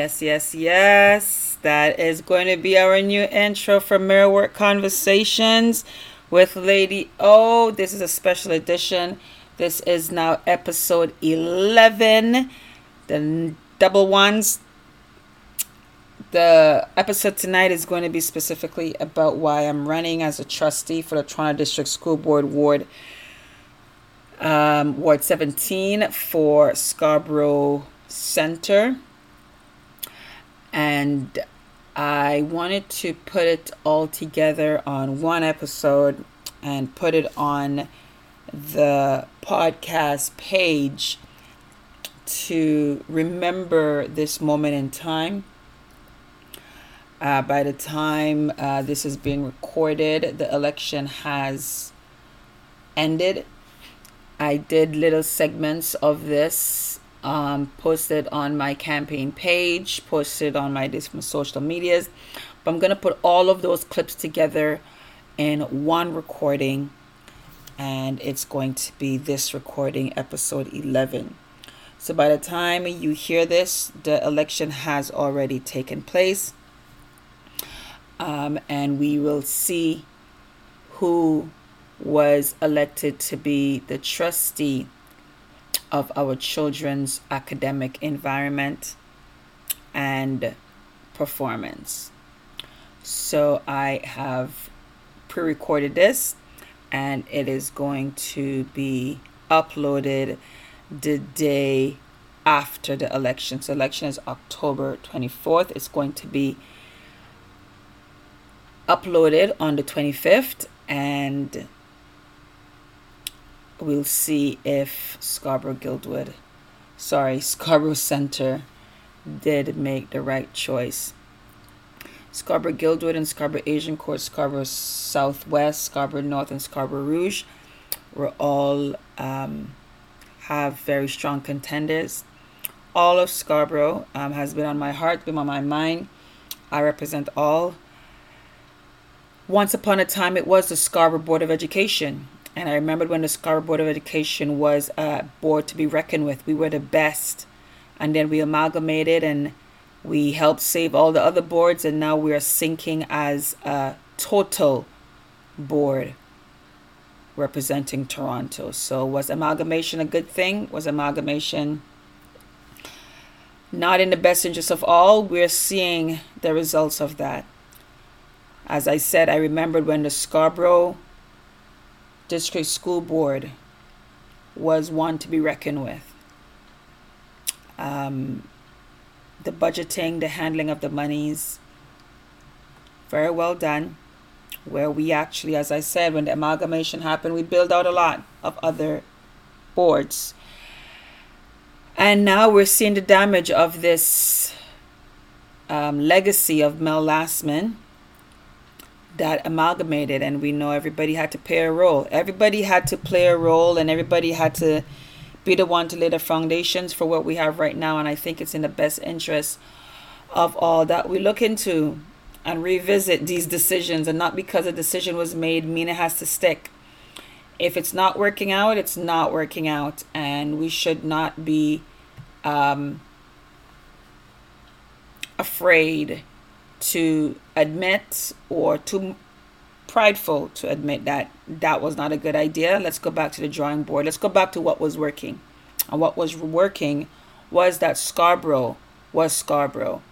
Yes, yes, yes. That is going to be our new intro for Mirror Work Conversations with Lady O. This is a special edition. This is now episode 11. The double ones. The episode tonight is going to be specifically about why I'm running as a trustee for the Toronto District School Board Ward um, Ward 17 for Scarborough Center and I wanted to put it all together on one episode and put it on the podcast page to remember this moment in time. Uh, by the time uh, this is being recorded, the election has ended. I did little segments of this um, posted on my campaign page, posted on my different social medias. But I'm going to put all of those clips together in one recording, and it's going to be this recording, episode 11. So by the time you hear this, the election has already taken place, um, and we will see who was elected to be the trustee of our children's academic environment and performance. So I have pre recorded this and it is going to be uploaded the day after the election. So election is October 24th. It's going to be uploaded on the 25th and we'll see if Scarborough Guildwood, sorry, Scarborough Center did make the right choice. Scarborough Guildwood and Scarborough Agincourt, Scarborough Southwest, Scarborough North, and Scarborough Rouge were all um, have very strong contenders. All of Scarborough um, has been on my heart, been on my mind. I represent all. Once upon a time, it was the Scarborough Board of Education. And I remembered when the Scarborough Board of Education was a board to be reckoned with. We were the best. And then we amalgamated and we helped save all the other boards. And now we are sinking as a total board representing Toronto. So was amalgamation a good thing? Was amalgamation not in the best interest of all? We're seeing the results of that. As I said, I remembered when the Scarborough district school board was one to be reckoned with. Um, the budgeting, the handling of the monies, very well done. Where we actually, as I said, when the amalgamation happened, we built out a lot of other boards. And now we're seeing the damage of this um, legacy of Mel Lastman that amalgamated and we know everybody had to play a role. Everybody had to play a role and everybody had to be the one to lay the foundations for what we have right now. And i think it's in the best interest of all that we look into and revisit these decisions and not because a decision was made mean it has to stick. If it's not working out it's not working out. And we should not be um, afraid to admit or too prideful to admit that that was not a good idea. Let's go back to the drawing board. Let's go back to what was working. And what was working was that Scarborough was Scarborough.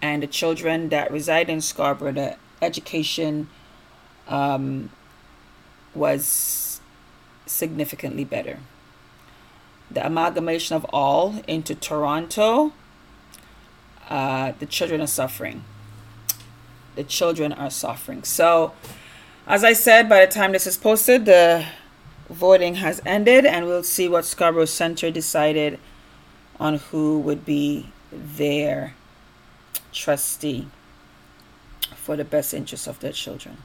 And the children that reside in Scarborough, the education um, was significantly better. The amalgamation of all into Toronto, uh, the children are suffering the children are suffering. So, as I said, by the time this is posted, the voting has ended, and we'll see what Scarborough Center decided on who would be their trustee for the best interest of their children.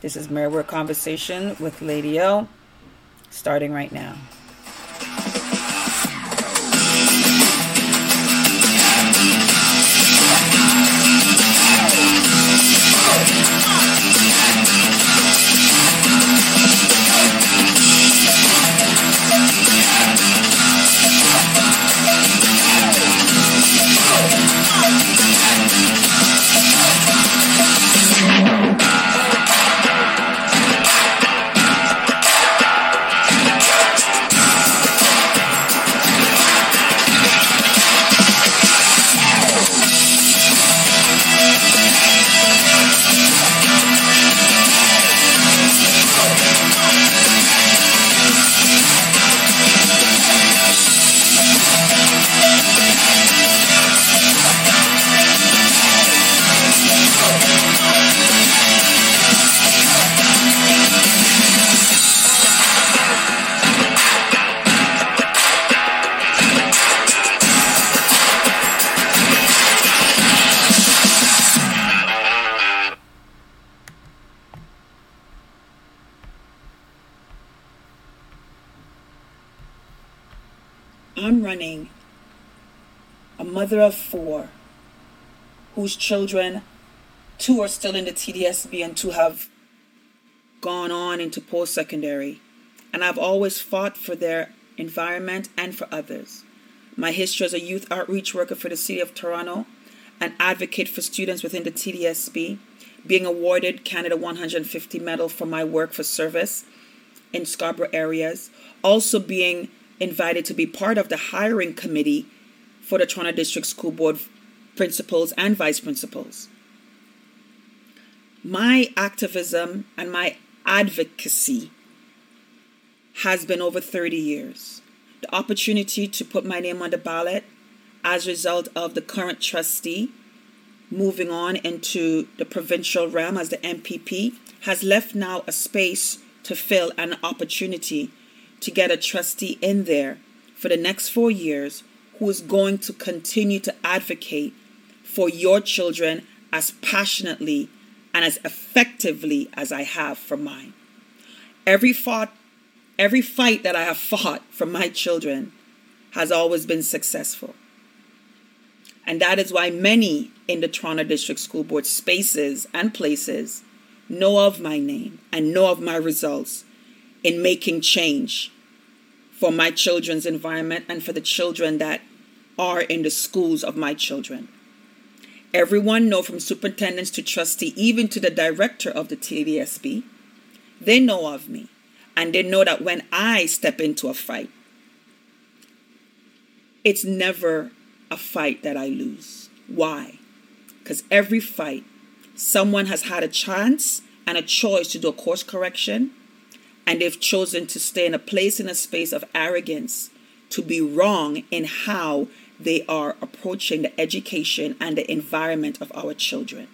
This is Work Conversation with Lady O, starting right now. Mother of four whose children, two are still in the TDSB and two have gone on into post secondary. And I've always fought for their environment and for others. My history as a youth outreach worker for the City of Toronto, an advocate for students within the TDSB, being awarded Canada 150 Medal for my work for service in Scarborough areas, also being invited to be part of the hiring committee for the Toronto District School Board principals and vice principals. My activism and my advocacy has been over 30 years. The opportunity to put my name on the ballot as a result of the current trustee moving on into the provincial realm as the MPP has left now a space to fill an opportunity to get a trustee in there for the next four years who is going to continue to advocate for your children as passionately and as effectively as I have for mine. Every fought, every fight that I have fought for my children has always been successful. And that is why many in the Toronto District School Board spaces and places know of my name and know of my results in making change for my children's environment and for the children that are in the schools of my children. Everyone know from superintendents to trustee, even to the director of the TDSB, they know of me. And they know that when I step into a fight, it's never a fight that I lose. Why? Because every fight, someone has had a chance and a choice to do a course correction, and they've chosen to stay in a place in a space of arrogance to be wrong in how they are approaching the education and the environment of our children.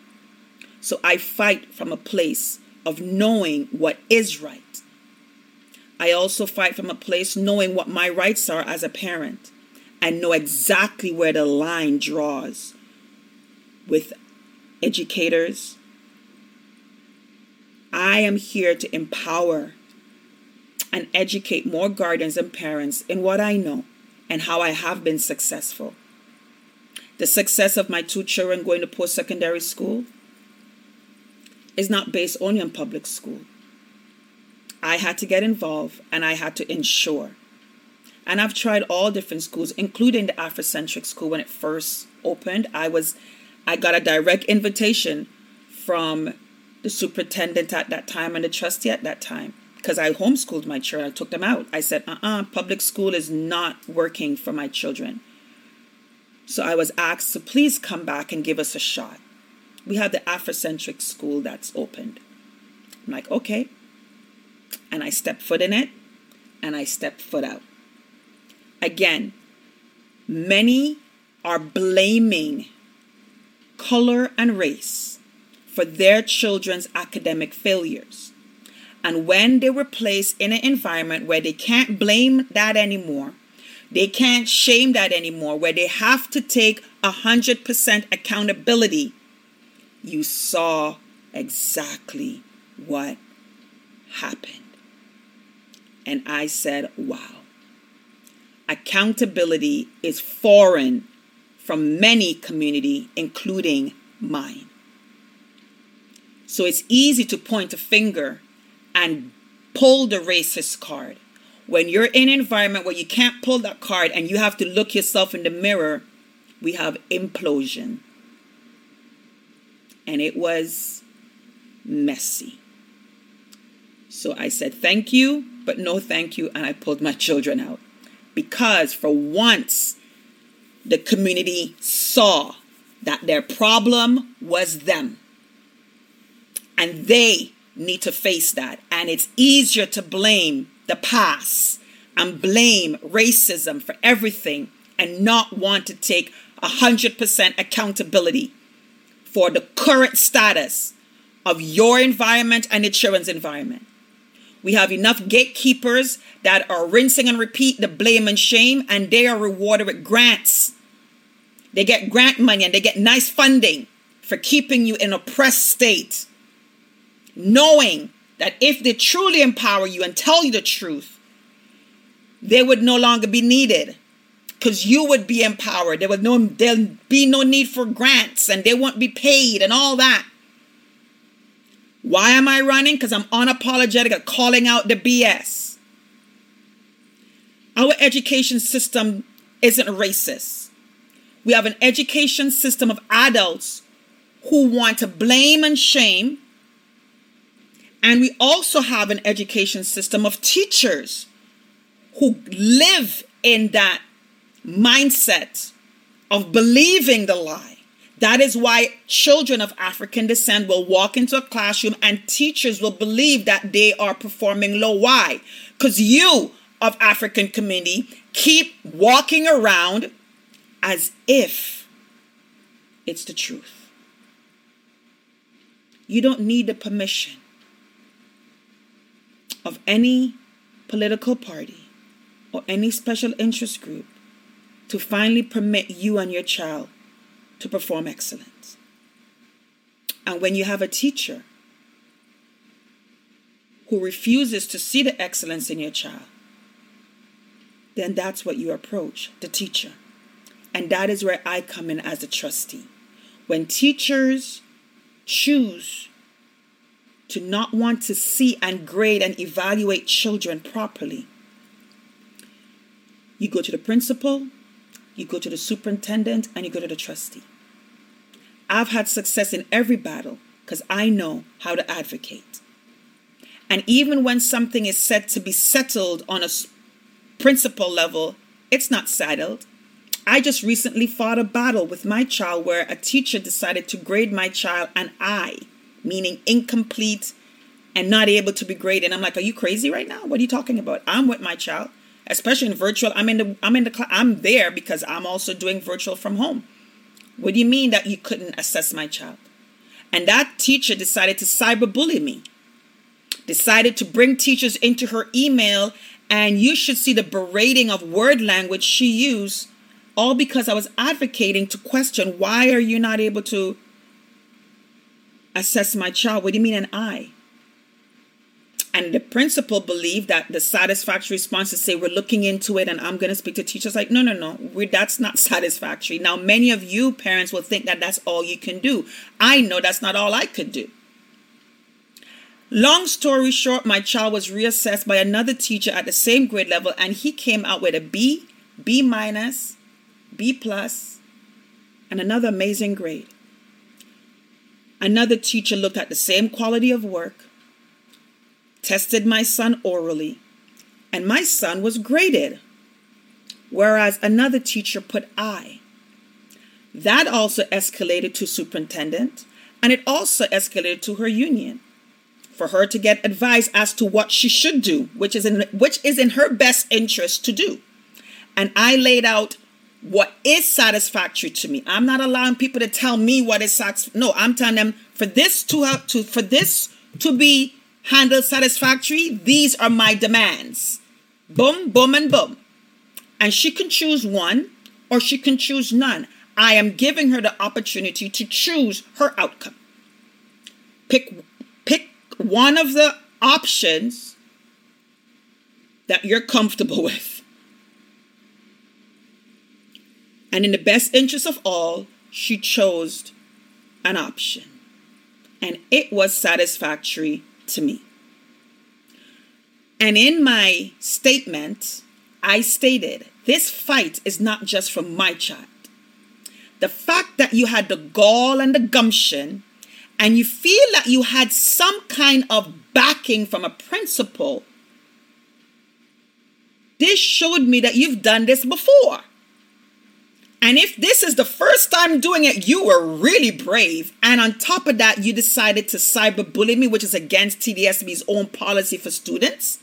So I fight from a place of knowing what is right. I also fight from a place knowing what my rights are as a parent and know exactly where the line draws with educators. I am here to empower and educate more guardians and parents in what I know and how I have been successful. The success of my two children going to post secondary school is not based only on public school. I had to get involved and I had to ensure. And I've tried all different schools, including the Afrocentric school when it first opened. I was I got a direct invitation from the superintendent at that time and the trustee at that time because I homeschooled my children. I took them out. I said, uh uh-uh, uh public school is not working for my children. So I was asked to please come back and give us a shot. We have the Afrocentric school that's opened. I'm like, okay. And I stepped foot in it and I stepped foot out. Again, many are blaming color and race for their children's academic failures. And when they were placed in an environment where they can't blame that anymore, they can't shame that anymore, where they have to take 100% accountability, you saw exactly what happened. And I said, wow. Accountability is foreign from many community, including mine. So it's easy to point a finger and pull the racist card. When you're in an environment where you can't pull that card and you have to look yourself in the mirror, we have implosion. And it was messy. So I said, thank you, but no thank you. And I pulled my children out. Because for once, the community saw that their problem was them. And they need to face that. And it's easier to blame the past and blame racism for everything and not want to take 100% accountability for the current status of your environment and the children's environment. We have enough gatekeepers that are rinsing and repeat the blame and shame, and they are rewarded with grants. They get grant money and they get nice funding for keeping you in oppressed state knowing that if they truly empower you and tell you the truth, they would no longer be needed because you would be empowered. There would no there'll be no need for grants and they won't be paid and all that. Why am I running? Because I'm unapologetic at calling out the BS. Our education system isn't racist. We have an education system of adults who want to blame and shame. And we also have an education system of teachers who live in that mindset of believing the lie. That is why children of African descent will walk into a classroom and teachers will believe that they are performing low. Why? Because you of African community keep walking around as if it's the truth. You don't need the permission of any political party or any special interest group to finally permit you and your child to perform excellence. And when you have a teacher who refuses to see the excellence in your child, then that's what you approach the teacher. And that is where I come in as a trustee. When teachers choose to not want to see and grade and evaluate children properly, you go to the principal, you go to the superintendent, and you go to the trustee. I've had success in every battle because I know how to advocate. And even when something is said to be settled on a principal level, it's not settled. I just recently fought a battle with my child where a teacher decided to grade my child and I, meaning incomplete and not able to be graded. And I'm like, are you crazy right now? What are you talking about? I'm with my child especially in virtual. I'm in the I'm in the class. I'm there because I'm also doing virtual from home. What do you mean that you couldn't assess my child? And that teacher decided to cyberbully me. Decided to bring teachers into her email, and you should see the berating of word language she used, all because I was advocating to question why are you not able to assess my child? What do you mean an I? And the principal believed that the satisfactory response to say, We're looking into it and I'm going to speak to teachers. Like, no, no, no, we that's not satisfactory. Now, many of you parents will think that that's all you can do. I know that's not all I could do. Long story short, my child was reassessed by another teacher at the same grade level and he came out with a B, B minus, B plus, and another amazing grade. Another teacher looked at the same quality of work tested my son orally, and my son was graded, whereas another teacher put I. That also escalated to superintendent, and it also escalated to her union for her to get advice as to what she should do, which is in which is in her best interest to do. And I laid out what is satisfactory to me. I'm not allowing people to tell me what is satisfactory. No, I'm telling them for this to have to for this to be handled satisfactory, these are my demands. Boom, boom, and boom. And she can choose one or she can choose none. I am giving her the opportunity to choose her outcome. Pick pick one of the options that you're comfortable with. And in the best interest of all, she chose an option. And it was satisfactory to me. And in my statement, I stated this fight is not just for my child. The fact that you had the gall and the gumption, and you feel that you had some kind of backing from a principal, this showed me that you've done this before. And if this is the first time doing it, you were really brave. And on top of that, you decided to cyberbully me, which is against TDSB's own policy for students.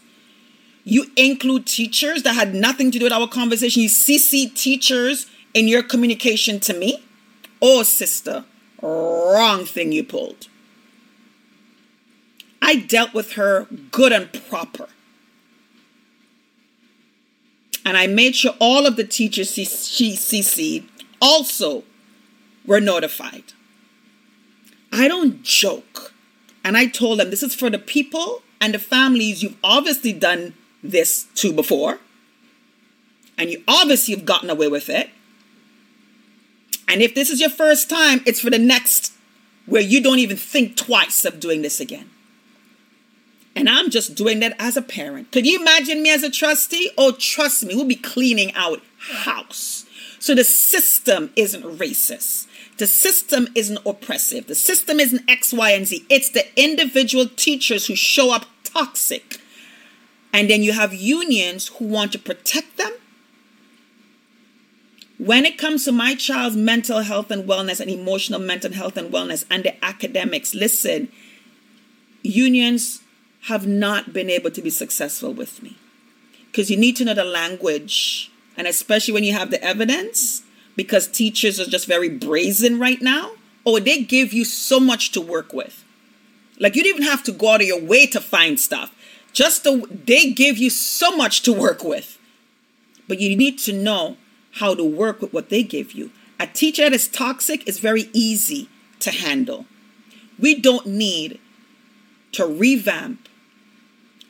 You include teachers that had nothing to do with our conversation. You CC teachers in your communication to me. Oh, sister, wrong thing you pulled. I dealt with her good and proper. And I made sure all of the teachers she CC'd also were notified. I don't joke. And I told them this is for the people and the families you've obviously done this to before. and you obviously have gotten away with it. And if this is your first time, it's for the next where you don't even think twice of doing this again. And I'm just doing that as a parent. Could you imagine me as a trustee? Oh, trust me, we'll be cleaning out house. So the system isn't racist. The system isn't oppressive. The system isn't X, Y, and Z. It's the individual teachers who show up toxic. And then you have unions who want to protect them. When it comes to my child's mental health and wellness and emotional mental health and wellness and the academics, listen, unions have not been able to be successful with me. Because you need to know the language, and especially when you have the evidence, because teachers are just very brazen right now. Or they give you so much to work with. Like you don't even have to go out of your way to find stuff. Just the, they give you so much to work with. But you need to know how to work with what they give you. A teacher that is toxic is very easy to handle. We don't need to revamp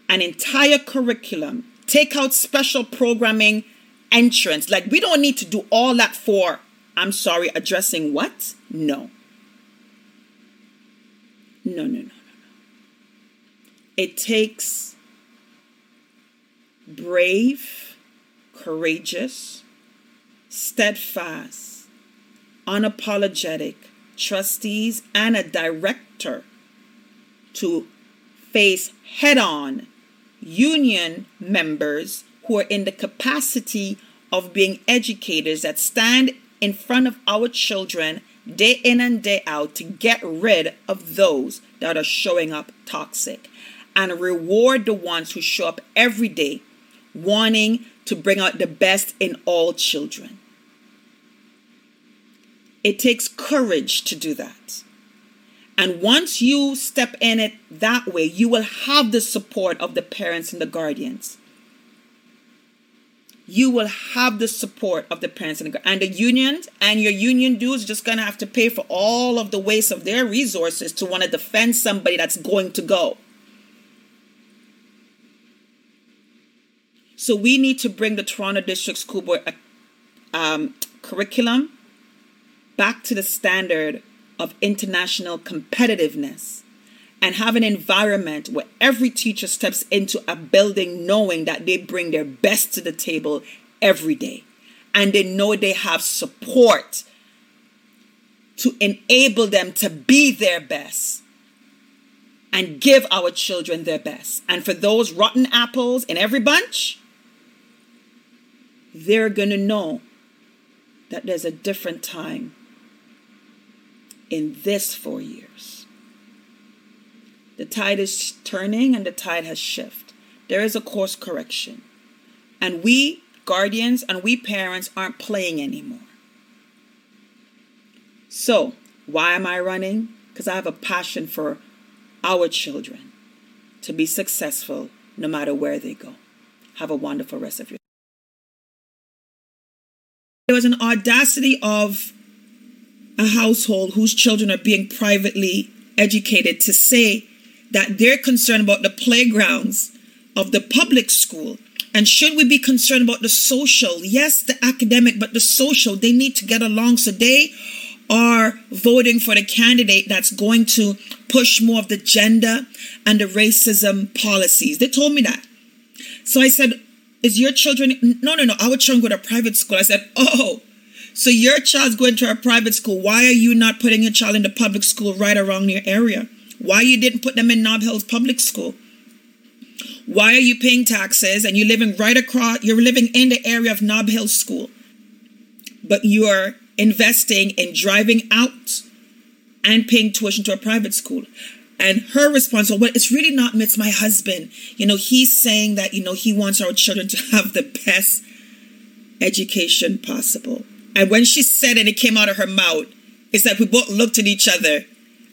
an entire curriculum, take out special programming entrance. Like, we don't need to do all that for, I'm sorry, addressing what? No. No, no, no, no, no. It takes brave, courageous, steadfast, unapologetic trustees and a director to face head on union members who are in the capacity of being educators that stand in front of our children day in and day out to get rid of those that are showing up toxic and reward the ones who show up every day wanting to bring out the best in all children. It takes courage to do that. And once you step in it that way, you will have the support of the parents and the guardians. You will have the support of the parents and the, and the unions, and your union dues just gonna have to pay for all of the waste of their resources to want to defend somebody that's going to go. So we need to bring the Toronto District School Board uh, um, curriculum back to the standard of international competitiveness and have an environment where every teacher steps into a building knowing that they bring their best to the table every day and they know they have support to enable them to be their best and give our children their best. And for those rotten apples in every bunch, they're going to know that there's a different time in this four years. The tide is turning and the tide has shifted. There is a course correction. And we guardians and we parents aren't playing anymore. So, why am I running? Because I have a passion for our children to be successful no matter where they go. Have a wonderful rest of your There was an audacity of a household whose children are being privately educated to say that they're concerned about the playgrounds of the public school. And should we be concerned about the social? Yes, the academic, but the social, they need to get along. So they are voting for the candidate that's going to push more of the gender and the racism policies. They told me that. So I said, Is your children? No, no, no. Our children go to private school. I said, Oh, so your child's going to a private school. Why are you not putting your child in the public school right around your area? Why you didn't put them in Knob Hills Public School? Why are you paying taxes and you're living right across, you're living in the area of Knob Hills School, but you're investing in driving out and paying tuition to a private school? And her response was, well, it's really not me, it's my husband. You know, he's saying that, you know, he wants our children to have the best education possible. And when she said it, it came out of her mouth. It's like we both looked at each other.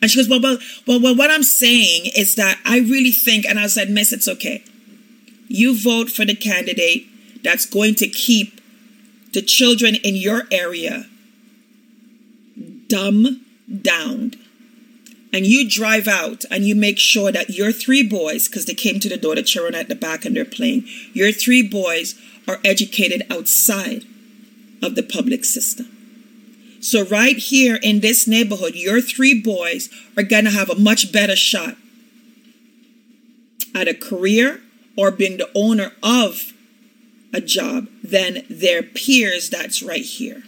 And she goes, well, well, well, well, what I'm saying is that I really think, and I said, Miss, it's okay. You vote for the candidate that's going to keep the children in your area dumb down and you drive out and you make sure that your three boys, because they came to the door, the children at the back and they're playing, your three boys are educated outside of the public system. So, right here in this neighborhood, your three boys are going to have a much better shot at a career or being the owner of a job than their peers that's right here.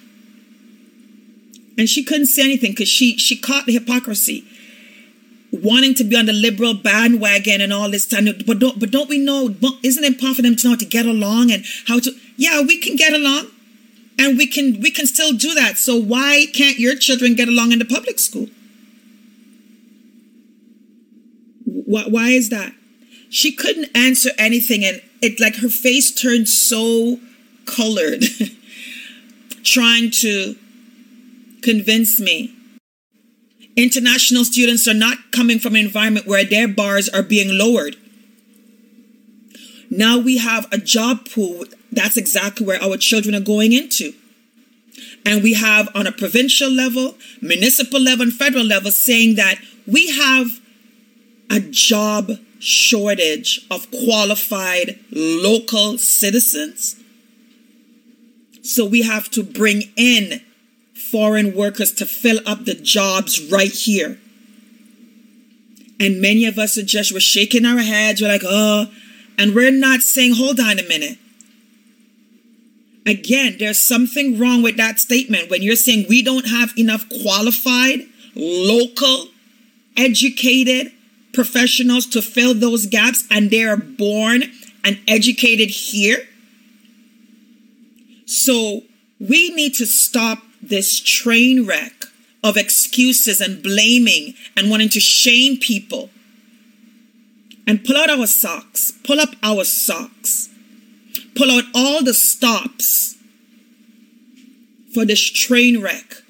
And she couldn't say anything because she she caught the hypocrisy. Wanting to be on the liberal bandwagon and all this time, but don't but don't we know? Isn't it important for them to know how to get along and how to? Yeah, we can get along, and we can we can still do that. So why can't your children get along in the public school? Why, why is that? She couldn't answer anything, and it like her face turned so colored, trying to convince me. International students are not coming from an environment where their bars are being lowered. Now we have a job pool. That's exactly where our children are going into. And we have on a provincial level, municipal level, and federal level saying that we have a job shortage of qualified local citizens. So we have to bring in foreign workers to fill up the jobs right here. And many of us are just, we're shaking our heads. We're like, oh, and we're not saying, hold on a minute. Again, there's something wrong with that statement when you're saying we don't have enough qualified, local, educated professionals to fill those gaps and they're born and educated here. So we need to stop this train wreck of excuses and blaming and wanting to shame people. And pull out our socks, pull up our socks, pull out all the stops for this train wreck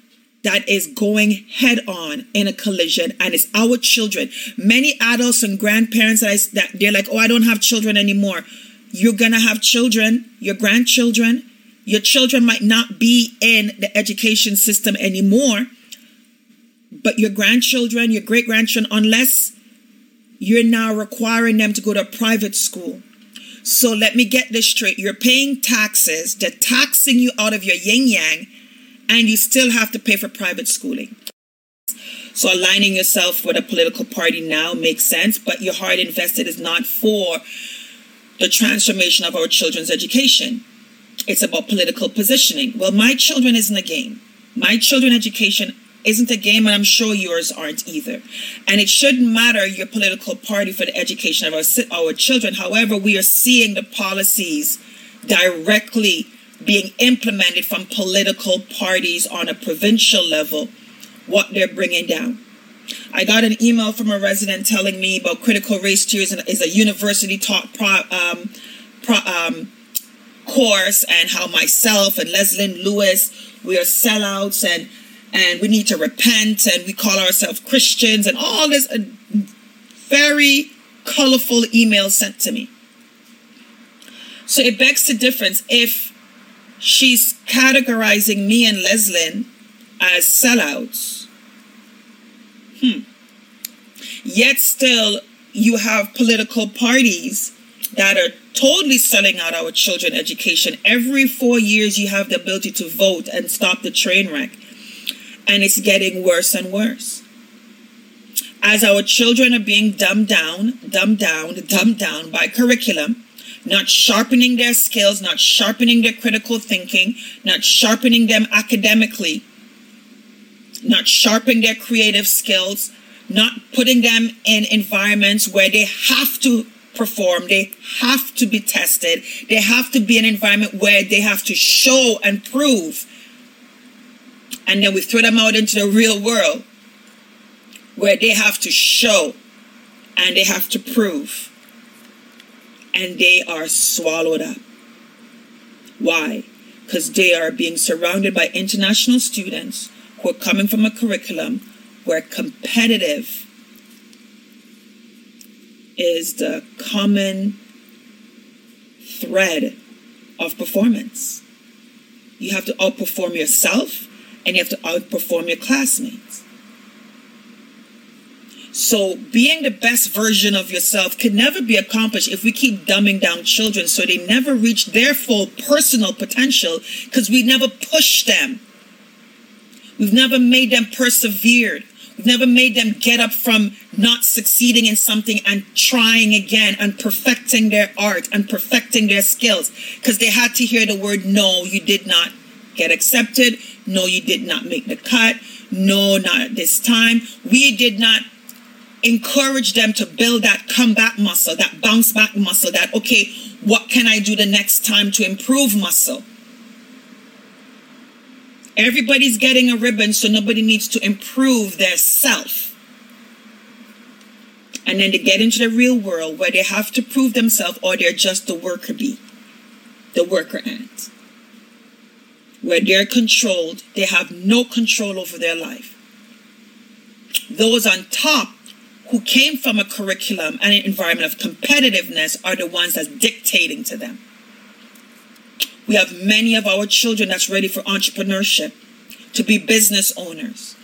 that is going head on in a collision and it's our children. Many adults and grandparents that, I, that they're like, oh, I don't have children anymore. You're to have children, your grandchildren, your children might not be in the education system anymore, but your grandchildren, your great grandchildren, unless you're now requiring them to go to a private school. So let me get this straight. You're paying taxes, they're taxing you out of your yin yang, and you still have to pay for private schooling. So aligning yourself with a political party now makes sense, but your heart invested is not for the transformation of our children's education. It's about political positioning. Well, my children isn't a game. My children education isn't a game, and I'm sure yours aren't either. And it shouldn't matter your political party for the education of our, our children. However, we are seeing the policies directly being implemented from political parties on a provincial level, what they're bringing down. I got an email from a resident telling me about critical race theory is a university taught pro, um, pro, um, course and how myself and Leslie Lewis, we are sellouts and and we need to repent and we call ourselves Christians and all this uh, very colorful email sent to me. So it begs the difference if she's categorizing me and Leslie as sellouts. Hmm. Yet still you have political parties that are totally selling out our children education. Every four years, you have the ability to vote and stop the train wreck. And it's getting worse and worse. As our children are being dumbed down, dumbed down, dumbed down by curriculum, not sharpening their skills, not sharpening their critical thinking, not sharpening them academically, not sharpening their creative skills, not putting them in environments where they have to perform. They have to be tested. They have to be in an environment where they have to show and prove. And then we throw them out into the real world where they have to show and they have to prove. And they are swallowed up. Why? Because they are being surrounded by international students who are coming from a curriculum where competitive is the common thread of performance. You have to outperform yourself and you have to outperform your classmates. So, being the best version of yourself can never be accomplished if we keep dumbing down children so they never reach their full personal potential because we never push them. We've never made them persevered. We've never made them get up from not succeeding in something and trying again and perfecting their art and perfecting their skills because they had to hear the word no, you did not get accepted. No, you did not make the cut. No, not at this time. We did not encourage them to build that comeback muscle, that bounce back muscle, that, okay, what can I do the next time to improve muscle? Everybody's getting a ribbon, so nobody needs to improve their self. And then they get into the real world where they have to prove themselves or they're just the worker bee, the worker ant. Where they're controlled, they have no control over their life. Those on top who came from a curriculum and an environment of competitiveness are the ones that's dictating to them. We have many of our children that's ready for entrepreneurship, to be business owners.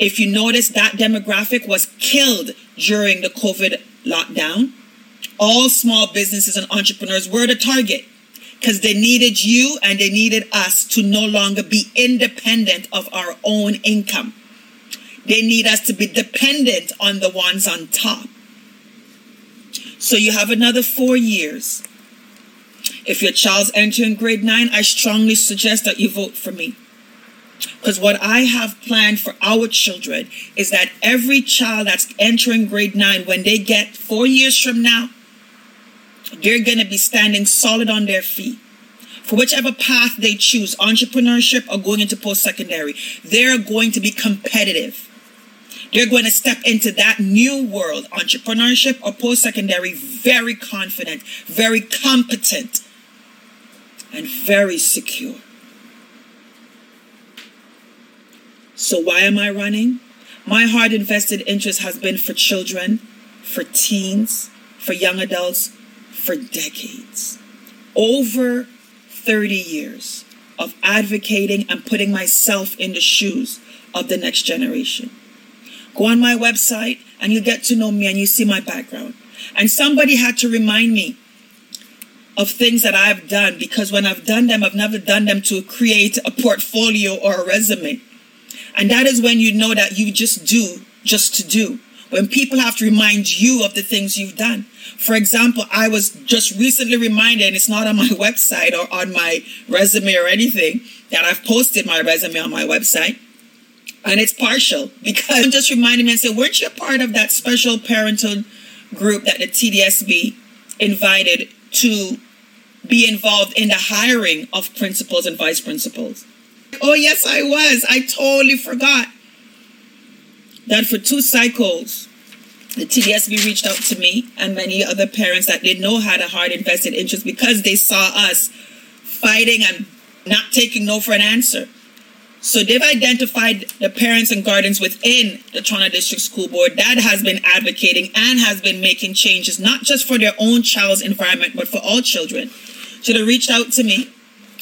If you notice, that demographic was killed during the COVID lockdown. All small businesses and entrepreneurs were the target because they needed you and they needed us to no longer be independent of our own income. They need us to be dependent on the ones on top. So you have another four years. If your child's entering grade nine, I strongly suggest that you vote for me. Because what I have planned for our children is that every child that's entering grade nine, when they get four years from now, they're going to be standing solid on their feet. For whichever path they choose, entrepreneurship or going into post secondary, they're going to be competitive. They're going to step into that new world, entrepreneurship or post secondary, very confident, very competent, and very secure. So, why am I running? My hard invested interest has been for children, for teens, for young adults, for decades. Over 30 years of advocating and putting myself in the shoes of the next generation. Go on my website and you get to know me and you see my background. And somebody had to remind me of things that I've done because when I've done them, I've never done them to create a portfolio or a resume. And that is when you know that you just do just to do. When people have to remind you of the things you've done. For example, I was just recently reminded, and it's not on my website or on my resume or anything, that I've posted my resume on my website and it's partial because just reminded me and said, weren't you a part of that special parental group that the TDSB invited to be involved in the hiring of principals and vice principals? Oh, yes, I was. I totally forgot that for two cycles, the TDSB reached out to me and many other parents that they know had a hard invested interest because they saw us fighting and not taking no for an answer. So they've identified the parents and guardians within the Toronto District School Board that has been advocating and has been making changes, not just for their own child's environment, but for all children. So they reached out to me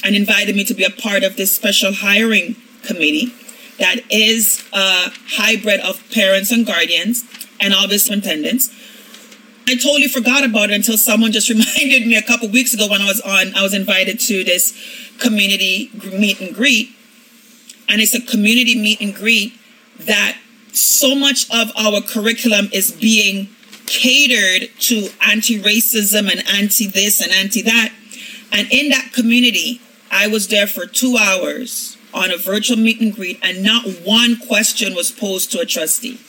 and invited me to be a part of this special hiring committee that is a hybrid of parents and guardians and obviously attendants. I totally forgot about it until someone just reminded me a couple weeks ago when I was on, I was invited to this community meet and greet and it's a community meet and greet that so much of our curriculum is being catered to anti-racism and anti-this and anti-that. And in that community, I was there for two hours on a virtual meet and greet, and not one question was posed to a trustee.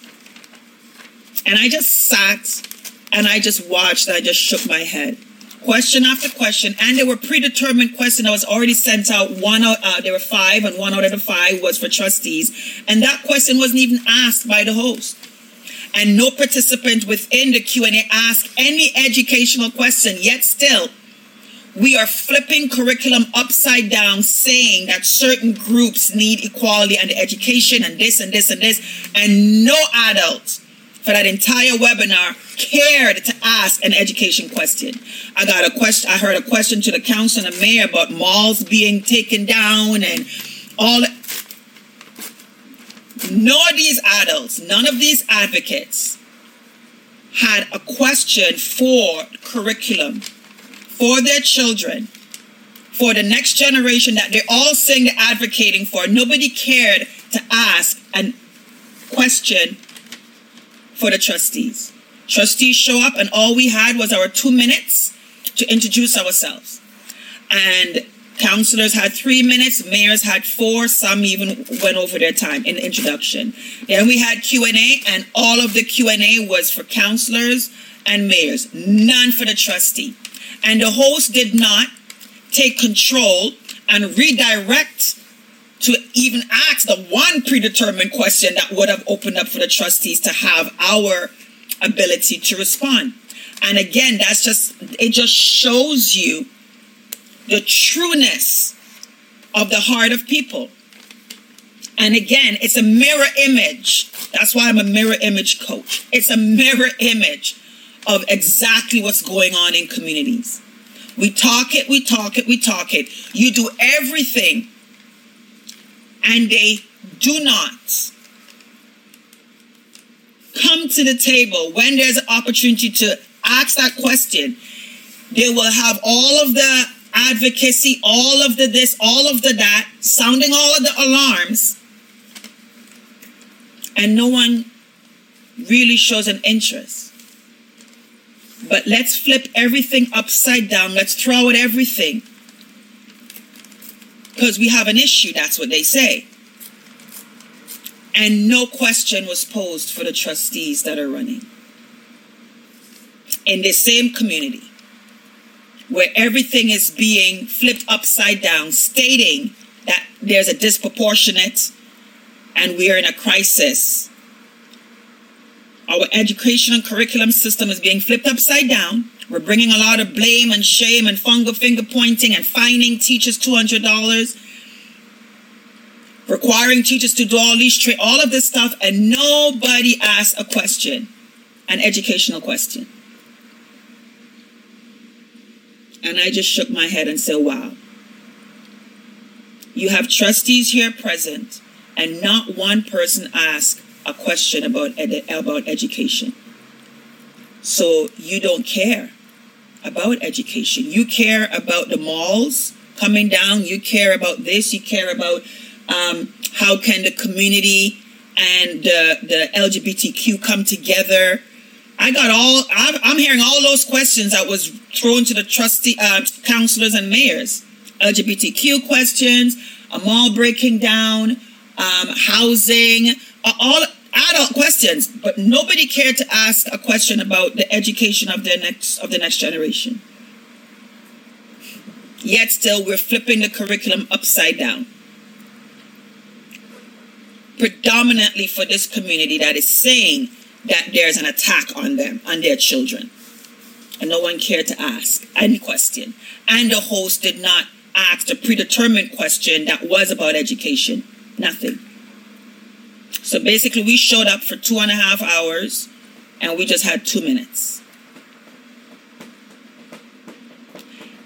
And I just sat and I just watched, and I just shook my head question after question, and they were predetermined questions that was already sent out. One out, uh, there were five, and one out of the five was for trustees, and that question wasn't even asked by the host. And no participant within the Q&A asked any educational question, yet still, we are flipping curriculum upside down, saying that certain groups need equality and education and this and this and this, and no adults for that entire webinar cared to ask an education question. I got a question, I heard a question to the council and the mayor about malls being taken down and all none of these adults, none of these advocates had a question for curriculum for their children, for the next generation that they're all saying they're advocating for. Nobody cared to ask a question for the trustees. Trustees show up, and all we had was our two minutes to introduce ourselves. And Councillors had three minutes, mayors had four, some even went over their time in the introduction. Then we had Q&A and all of the Q&A was for councillors and mayors, none for the trustee. And the host did not take control and redirect to even ask the one predetermined question that would have opened up for the trustees to have our ability to respond. And again, that's just, it just shows you the trueness of the heart of people. And again, it's a mirror image. That's why I'm a mirror image coach. It's a mirror image of exactly what's going on in communities. We talk it, we talk it, we talk it. You do everything, and they do not come to the table when there's an opportunity to ask that question. They will have all of the advocacy, all of the this, all of the that, sounding all of the alarms, and no one really shows an interest. But let's flip everything upside down. Let's throw out everything. Because we have an issue, that's what they say. And no question was posed for the trustees that are running in the same community where everything is being flipped upside down, stating that there's a disproportionate and we are in a crisis. Our education curriculum system is being flipped upside down. We're bringing a lot of blame and shame and fungal finger pointing and fining teachers $200, requiring teachers to do all these tra- all of this stuff, and nobody asks a question, an educational question. And I just shook my head and said, wow. You have trustees here present, and not one person asked a question about, ed- about education. So you don't care about education. You care about the malls coming down. You care about this. You care about um, how can the community and the, the LGBTQ come together I got all, I'm hearing all those questions that was thrown to the trustee, uh, councillors and mayors. LGBTQ questions, a mall breaking down, um, housing, all adult questions, but nobody cared to ask a question about the education of the next of the next generation. Yet still, we're flipping the curriculum upside down. Predominantly for this community that is saying that there's an attack on them, on their children. And no one cared to ask any question. And the host did not ask a predetermined question that was about education. Nothing. So basically, we showed up for two and a half hours and we just had two minutes.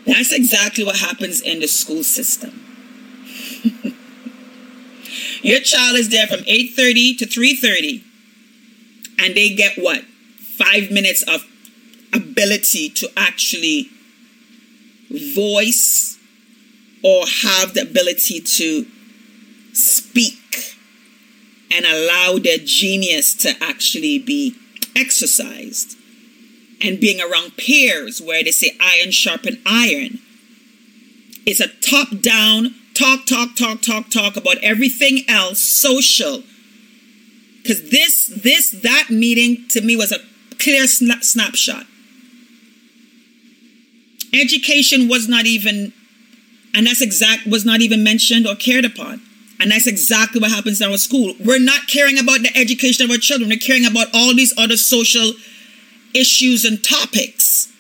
That's exactly what happens in the school system. Your child is there from 8:30 to 3:30 and they get what? Five minutes of ability to actually voice or have the ability to speak and allow their genius to actually be exercised. And being around peers where they say iron sharpen iron. It's a top down talk, talk, talk, talk, talk about everything else social because this this that meeting to me was a clear sna- snapshot education was not even and that's exact was not even mentioned or cared upon and that's exactly what happens in our school. We're not caring about the education of our children. We're caring about all these other social issues and topics.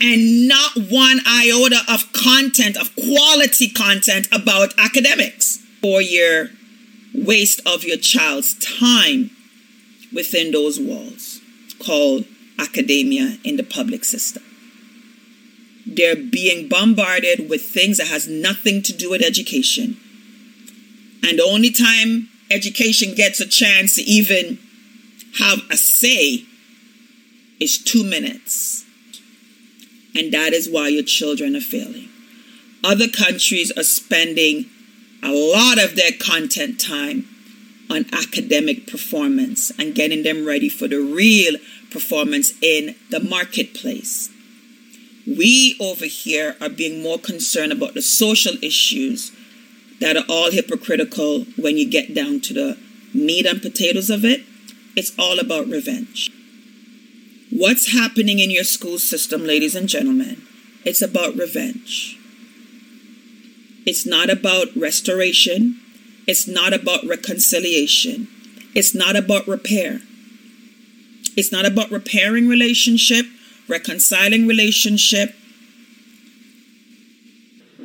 And not one iota of content of quality content about academics. Four year waste of your child's time within those walls called academia in the public system. They're being bombarded with things that has nothing to do with education. And the only time education gets a chance to even have a say is two minutes. And that is why your children are failing. Other countries are spending a lot of their content time on academic performance and getting them ready for the real performance in the marketplace. We over here are being more concerned about the social issues that are all hypocritical when you get down to the meat and potatoes of it. It's all about revenge. What's happening in your school system, ladies and gentlemen? It's about revenge. It's not about restoration. It's not about reconciliation. It's not about repair. It's not about repairing relationship, reconciling relationship.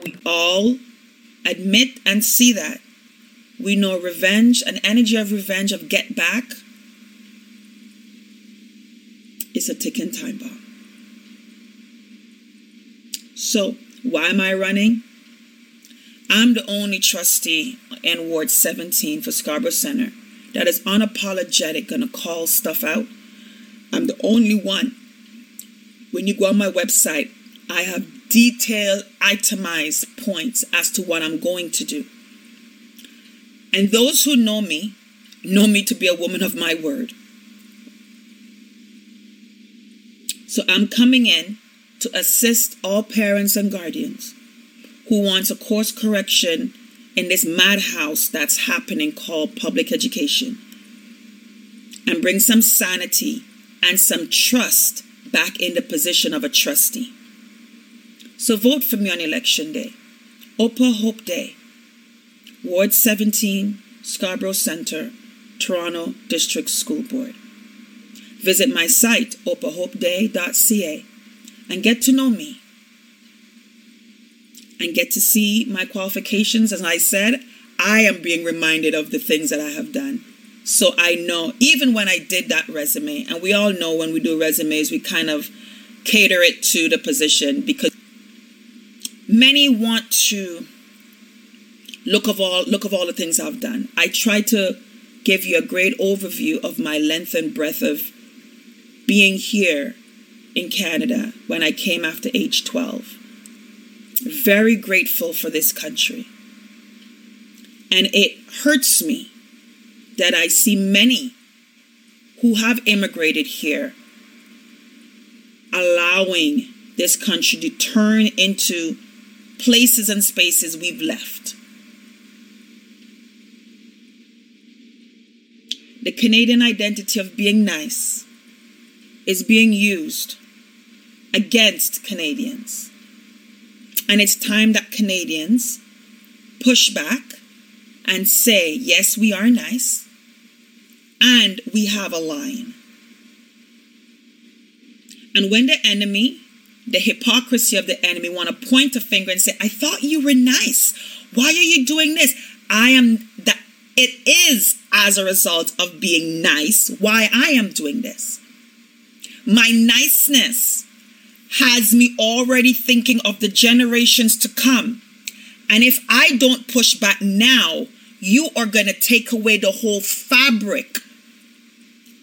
We all admit and see that. We know revenge, an energy of revenge, of get back, is a ticking time bomb. So, why am I running? I'm the only trustee in Ward 17 for Scarborough Center that is unapologetic, gonna call stuff out. I'm the only one. When you go on my website, I have detailed, itemized points as to what I'm going to do. And those who know me know me to be a woman of my word. So I'm coming in to assist all parents and guardians who wants a course correction in this madhouse that's happening called public education and bring some sanity and some trust back in the position of a trustee. So vote for me on election day. Opa Hope Day, Ward 17, Scarborough Center, Toronto District School Board. Visit my site, opahopeday.ca, and get to know me and get to see my qualifications. As I said, I am being reminded of the things that I have done. So I know, even when I did that resume, and we all know when we do resumes, we kind of cater it to the position because many want to look of all look of all the things I've done. I try to give you a great overview of my length and breadth of being here in Canada when I came after age 12 very grateful for this country. And it hurts me that I see many who have immigrated here allowing this country to turn into places and spaces we've left. The Canadian identity of being nice is being used against Canadians. And it's time that Canadians push back and say, yes, we are nice and we have a lion. And when the enemy, the hypocrisy of the enemy, want to point a finger and say, I thought you were nice. Why are you doing this? I am that it is as a result of being nice why I am doing this. My niceness has me already thinking of the generations to come. And if I don't push back now, you are going to take away the whole fabric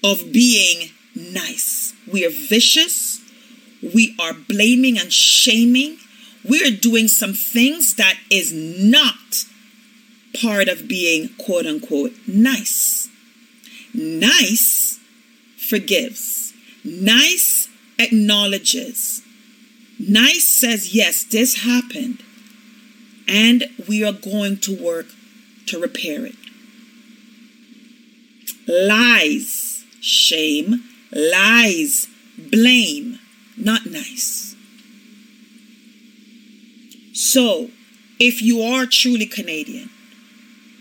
of being nice. We are vicious. We are blaming and shaming. We are doing some things that is not part of being quote unquote nice. Nice forgives. Nice acknowledges. Nice says, yes, this happened, and we are going to work to repair it. Lies, shame, lies, blame, not nice. So, if you are truly Canadian,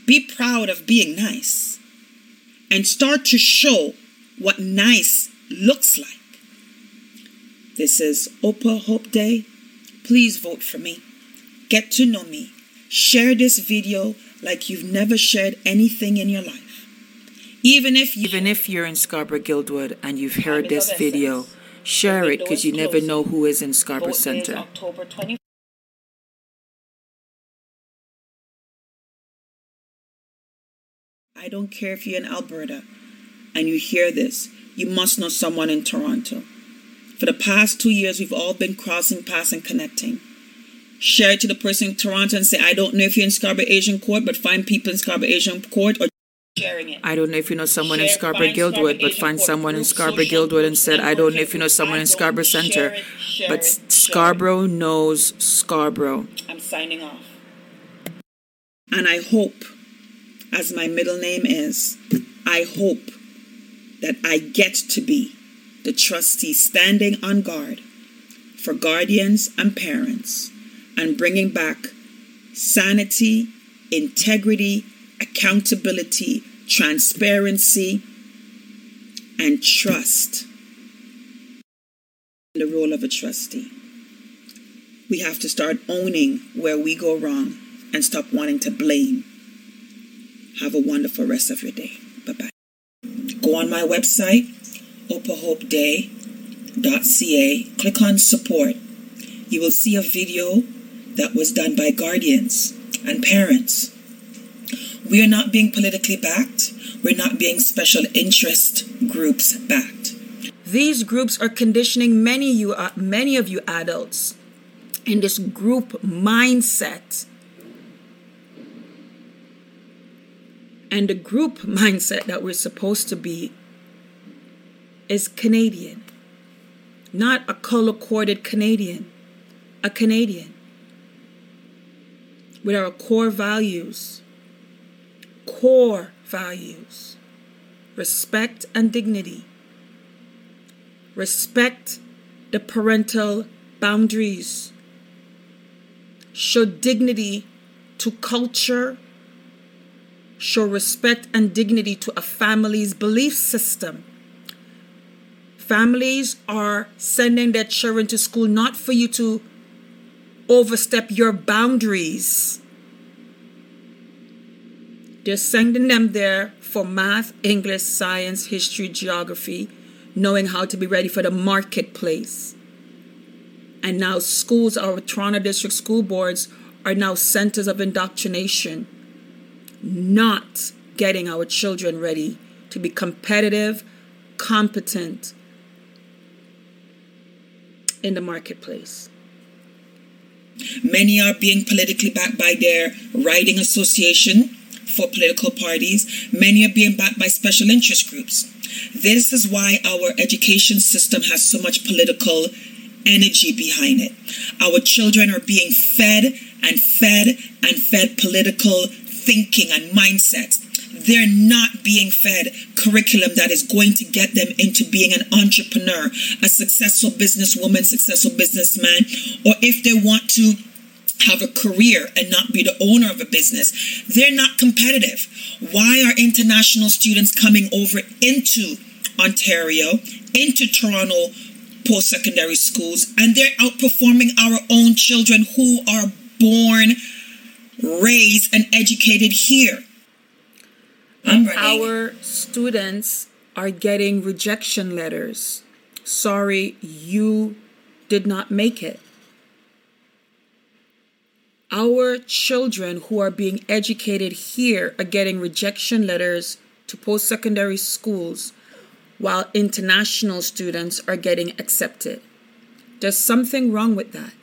be proud of being nice and start to show what nice looks like. This is Opa Hope Day. Please vote for me. Get to know me. Share this video like you've never shared anything in your life. Even if you, even if you're in Scarborough Guildwood and you've heard this video, share it because you never know who is in Scarborough Center. I don't care if you're in Alberta and you hear this, you must know someone in Toronto. For the past two years, we've all been crossing paths and connecting. Share it to the person in Toronto and say, I don't know if you're in Scarborough Agincourt, but find people in Scarborough Agincourt or sharing it. I don't know if you know someone Share, in Scarborough Guildwood, but find someone in Scarborough Guildwood and said, I don't know if you know someone in Scarborough Center, but Scarborough knows Scarborough. I'm signing off. And I hope, as my middle name is, I hope that I get to be the trustee standing on guard for guardians and parents and bringing back sanity, integrity, accountability, transparency, and trust in the role of a trustee. We have to start owning where we go wrong and stop wanting to blame. Have a wonderful rest of your day. Bye bye. Go on my website, opahopeday.ca, click on support. You will see a video that was done by guardians and parents we are not being politically backed. We're not being special interest groups backed. These groups are conditioning many you uh, many of you adults in this group mindset. And the group mindset that we're supposed to be is Canadian. Not a color coded Canadian, a Canadian with our core values core values. Respect and dignity, respect the parental boundaries, show dignity to culture, show respect and dignity to a family's belief system. Families are sending their children to school not for you to overstep your boundaries they're sending them there for math, English, science, history, geography, knowing how to be ready for the marketplace. And now schools, our Toronto District School Boards, are now centers of indoctrination, not getting our children ready to be competitive, competent in the marketplace. Many are being politically backed by their riding association for political parties, many are being backed by special interest groups. This is why our education system has so much political energy behind it. Our children are being fed and fed and fed political thinking and mindsets. They're not being fed curriculum that is going to get them into being an entrepreneur, a successful businesswoman, successful businessman, or if they want to have a career and not be the owner of a business. They're not competitive. Why are international students coming over into Ontario, into Toronto post secondary schools, and they're outperforming our own children who are born, raised, and educated here? Our students are getting rejection letters. Sorry, you did not make it our children who are being educated here are getting rejection letters to post secondary schools while international students are getting accepted. There's something wrong with that.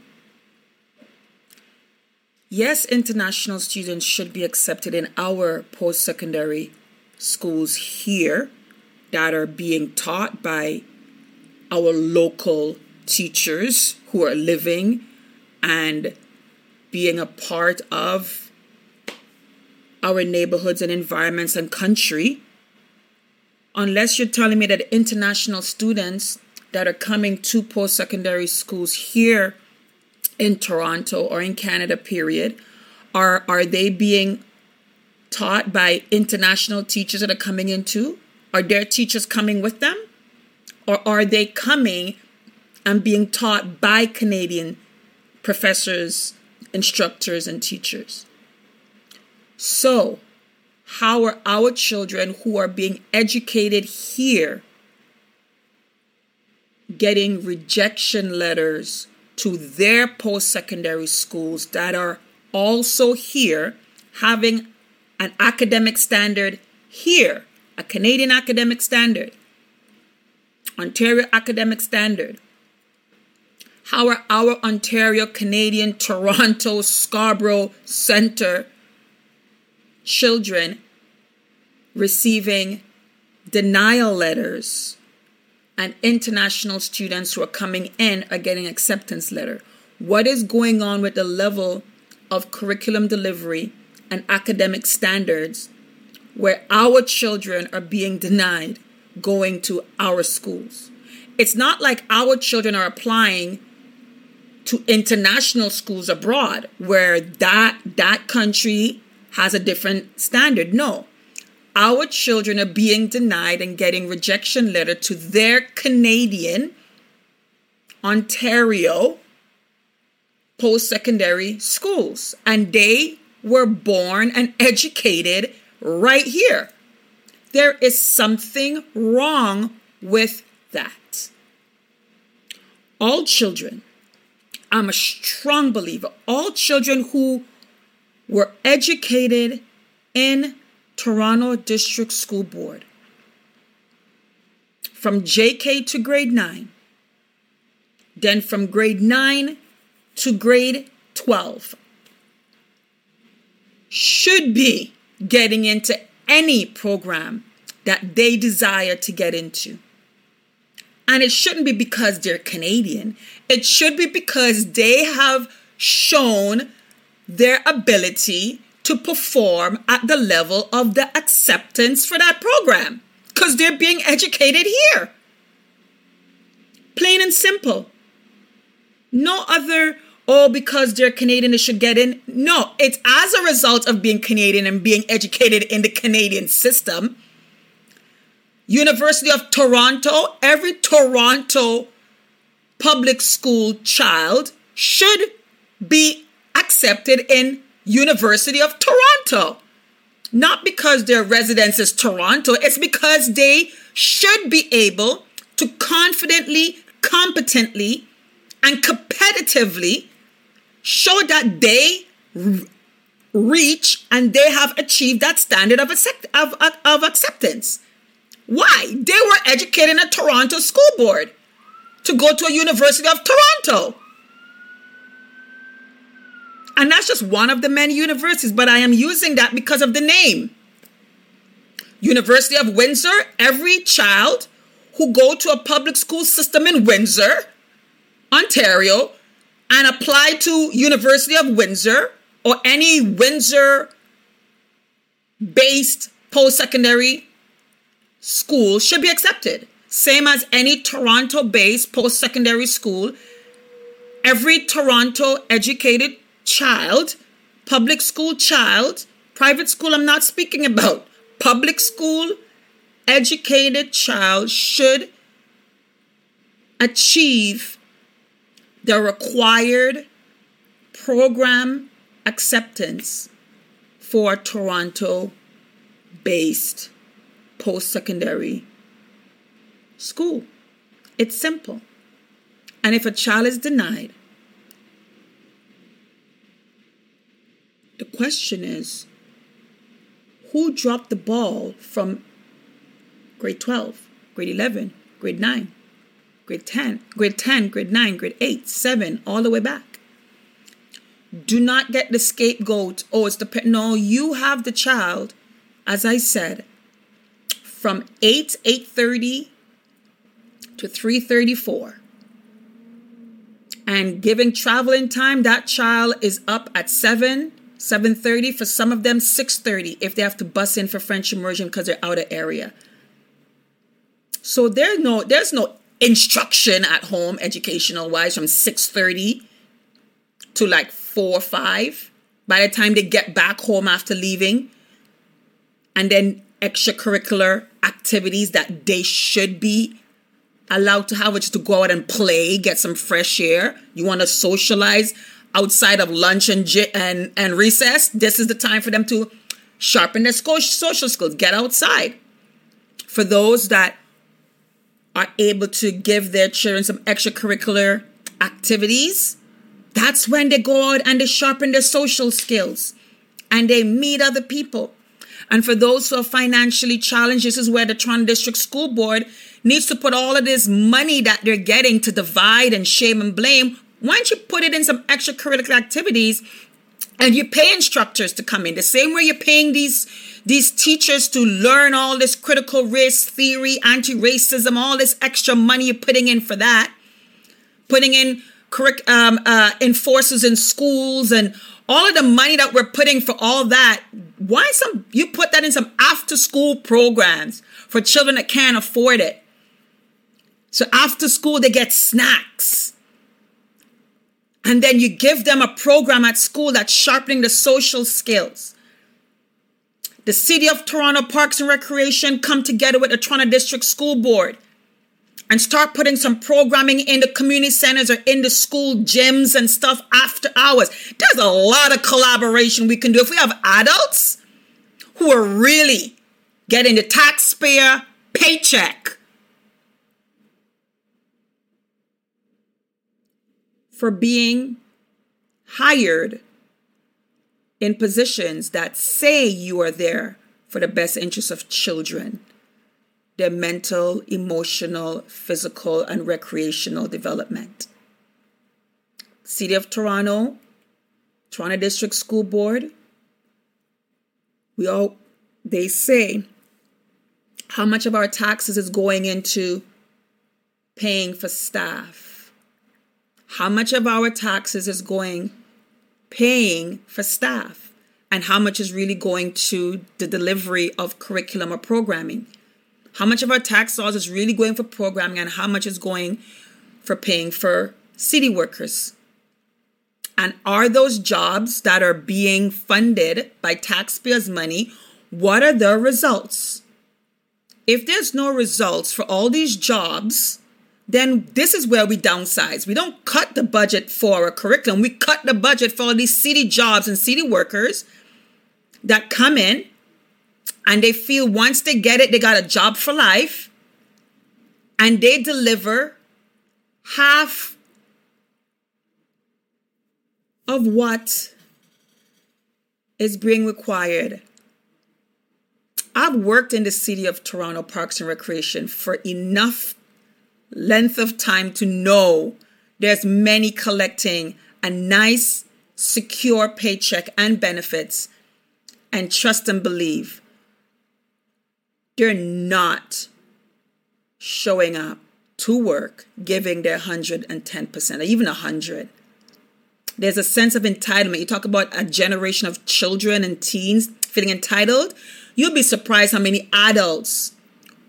Yes, international students should be accepted in our post secondary schools here that are being taught by our local teachers who are living and being a part of our neighborhoods and environments and country, unless you're telling me that international students that are coming to post secondary schools here in Toronto or in Canada, period, are, are they being taught by international teachers that are coming in too? Are their teachers coming with them? Or are they coming and being taught by Canadian professors instructors, and teachers. So, how are our children who are being educated here getting rejection letters to their post secondary schools that are also here having an academic standard here, a Canadian academic standard, Ontario academic standard, how are our Ontario, Canadian, Toronto, Scarborough Center children receiving denial letters and international students who are coming in are getting acceptance letter? What is going on with the level of curriculum delivery and academic standards where our children are being denied going to our schools? It's not like our children are applying to international schools abroad where that that country has a different standard. No. Our children are being denied and getting rejection letter to their Canadian Ontario post-secondary schools and they were born and educated right here. There is something wrong with that. All children I'm a strong believer. All children who were educated in Toronto District School Board from JK to grade 9, then from grade 9 to grade 12 should be getting into any program that they desire to get into. And it shouldn't be because they're Canadian. It should be because they have shown their ability to perform at the level of the acceptance for that program because they're being educated here. Plain and simple. No other, oh, because they're Canadian, they should get in. No, it's as a result of being Canadian and being educated in the Canadian system University of Toronto, every Toronto public school child should be accepted in University of Toronto. Not because their residence is Toronto, it's because they should be able to confidently, competently, and competitively show that they reach and they have achieved that standard of, accept- of, of, of acceptance. Why? They were educated in a Toronto school board to go to a University of Toronto. And that's just one of the many universities, but I am using that because of the name. University of Windsor, every child who go to a public school system in Windsor, Ontario, and apply to University of Windsor or any Windsor based post-secondary school should be accepted. Same as any Toronto based post secondary school. Every Toronto educated child, public school child, private school, I'm not speaking about, public school educated child should achieve the required program acceptance for Toronto based post secondary school. It's simple. And if a child is denied, the question is who dropped the ball from grade 12, grade 11, grade 9, grade 10, grade 10, grade 9, grade 8, 7, all the way back? Do not get the scapegoat. Oh, it's the no. You have the child, as I said, from 8 8:30 to 3:34 and giving traveling time that child is up at 7 7:30 for some of them 6:30 if they have to bus in for French immersion because they're out of area. So there's no there's no instruction at home educational wise from 6:30 to like 4 or 5 by the time they get back home after leaving and then extracurricular activities that they should be allowed to have, which is to go out and play, get some fresh air. You want to socialize outside of lunch and and and recess. This is the time for them to sharpen their social skills. Get outside. For those that are able to give their children some extracurricular activities, that's when they go out and they sharpen their social skills and they meet other people. And for those who are financially challenged, this is where the Toronto District School Board needs to put all of this money that they're getting to divide and shame and blame. Why don't you put it in some extracurricular activities and you pay instructors to come in the same way you're paying these these teachers to learn all this critical race theory, anti-racism, all this extra money you're putting in for that, putting in curric- um, uh, enforcers in schools and all of the money that we're putting for all that. Why some you put that in some after school programs for children that can't afford it? So after school they get snacks. And then you give them a program at school that's sharpening the social skills. The City of Toronto Parks and Recreation come together with the Toronto District School Board and start putting some programming in the community centers or in the school gyms and stuff after hours. There's a lot of collaboration we can do. If we have adults who are really getting the taxpayer paycheck for being hired in positions that say you are there for the best interests of children, their mental, emotional, physical, and recreational development. City of Toronto, Toronto District School Board, we all they say how much of our taxes is going into paying for staff. How much of our taxes is going paying for staff and how much is really going to the delivery of curriculum or programming. How much of our tax dollars is really going for programming and how much is going for paying for city workers? And are those jobs that are being funded by taxpayers' money, what are the results? If there's no results for all these jobs, then this is where we downsize. We don't cut the budget for a curriculum. We cut the budget for all these city jobs and city workers that come in and they feel once they get it, they got a job for life and they deliver half of what is being required. I've worked in the city of Toronto Parks and Recreation for enough length of time to know there's many collecting a nice secure paycheck and benefits and trust and believe. They're not showing up to work giving their 110% or even 100 there's a sense of entitlement. You talk about a generation of children and teens feeling entitled. You'll be surprised how many adults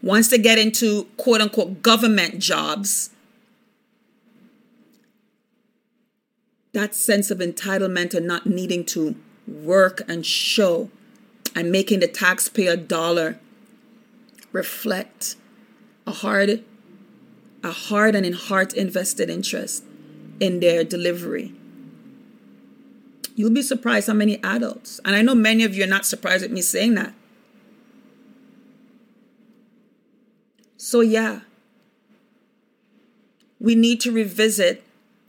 once to get into quote unquote government jobs, that sense of entitlement and not needing to work and show and making the taxpayer dollar reflect a hard a hard and in heart invested interest in their delivery. You'll be surprised how many adults, and I know many of you are not surprised at me saying that, So, yeah, we need to revisit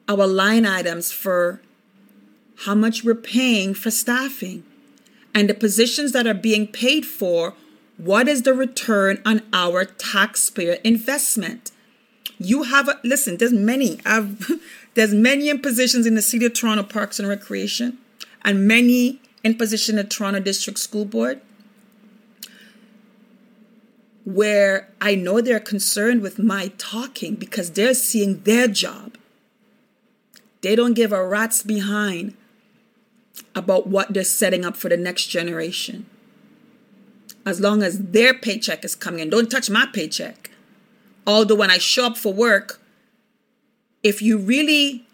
our line items for how much we're paying for staffing and the positions that are being paid for. What is the return on our taxpayer investment? You have a listen. There's many. I've there's many in positions in the City of Toronto Parks and Recreation, and many in position at Toronto District School Board where I know they're concerned with my talking because they're seeing their job. They don't give a rat's behind about what they're setting up for the next generation. As long as their paycheck is coming in, don't touch my paycheck. Although when I show up for work, if you really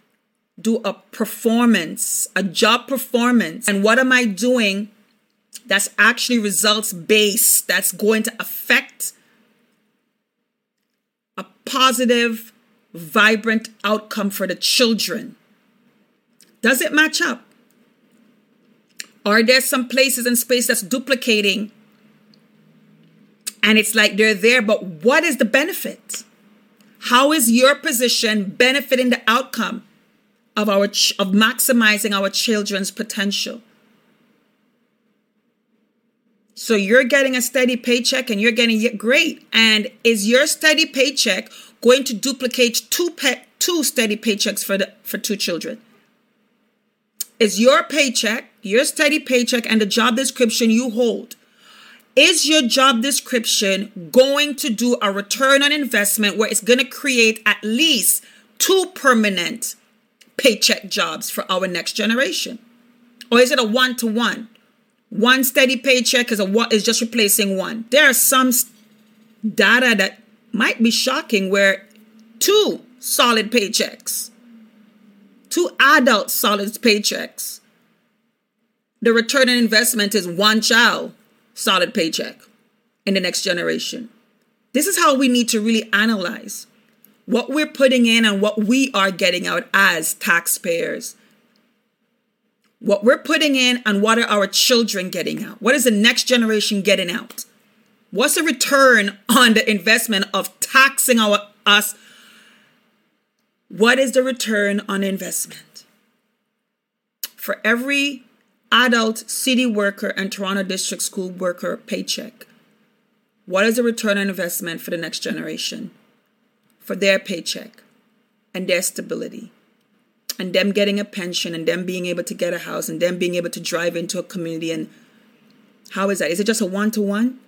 do a performance, a job performance, and what am I doing that's actually results based, that's going to affect a positive, vibrant outcome for the children. Does it match up? Are there some places and space that's duplicating and it's like they're there, but what is the benefit? How is your position benefiting the outcome of our ch- of maximizing our children's potential? So you're getting a steady paycheck and you're getting great. And is your steady paycheck going to duplicate two pe- two steady paychecks for the for two children? Is your paycheck, your steady paycheck and the job description you hold, is your job description going to do a return on investment where it's going to create at least two permanent paycheck jobs for our next generation? Or is it a one to one? One steady paycheck is a what is just replacing one. There are some data that might be shocking where two solid paychecks, two adult solid paychecks, the return on investment is one child solid paycheck in the next generation. This is how we need to really analyze what we're putting in and what we are getting out as taxpayers what we're putting in and what are our children getting out? What is the next generation getting out? What's the return on the investment of taxing our us? What is the return on investment? For every adult city worker and Toronto District School worker paycheck, what is the return on investment for the next generation? For their paycheck and their stability? And them getting a pension and them being able to get a house and them being able to drive into a community and how is that? Is it just a one-to-one?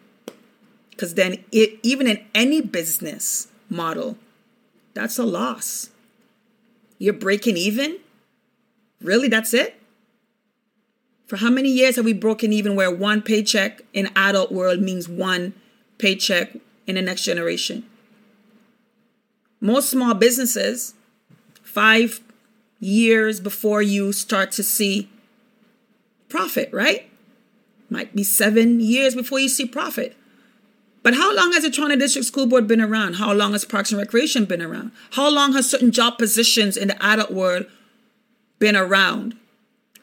Because then it even in any business model that's a loss. You're breaking even? Really that's it? For how many years have we broken even where one paycheck in adult world means one paycheck in the next generation? Most small businesses five years before you start to see profit, right? Might be seven years before you see profit. But how long has the Toronto District School Board been around? How long has Parks and Recreation been around? How long has certain job positions in the adult world been around?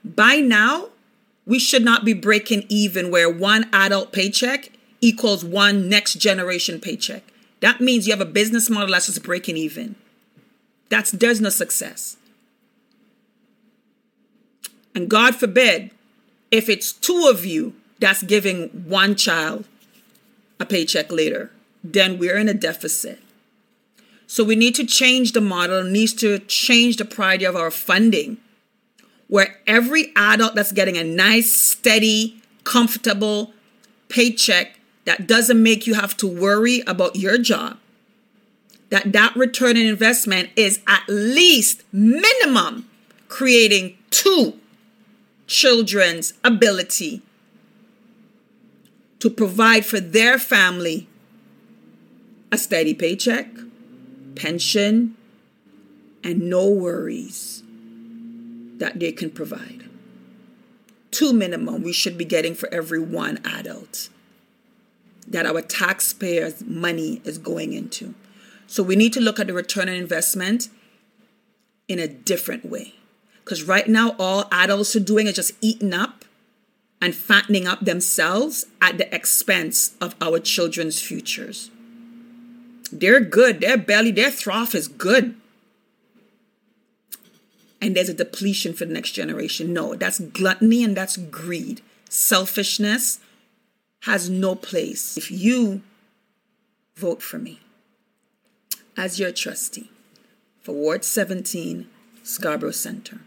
By now, we should not be breaking even where one adult paycheck equals one next generation paycheck. That means you have a business model that's just breaking even. That's there's no success. And God forbid, if it's two of you that's giving one child a paycheck later, then we're in a deficit. So we need to change the model, needs to change the priority of our funding, where every adult that's getting a nice, steady, comfortable paycheck that doesn't make you have to worry about your job, that that return on investment is at least minimum creating two children's ability to provide for their family a steady paycheck, pension, and no worries that they can provide. Two minimum we should be getting for every one adult that our taxpayers' money is going into. So we need to look at the return on investment in a different way. Because right now, all adults are doing is just eating up and fattening up themselves at the expense of our children's futures. They're good. Their belly, their trough is good. And there's a depletion for the next generation. No, that's gluttony and that's greed. Selfishness has no place. If you vote for me as your trustee for Ward 17, Scarborough Center,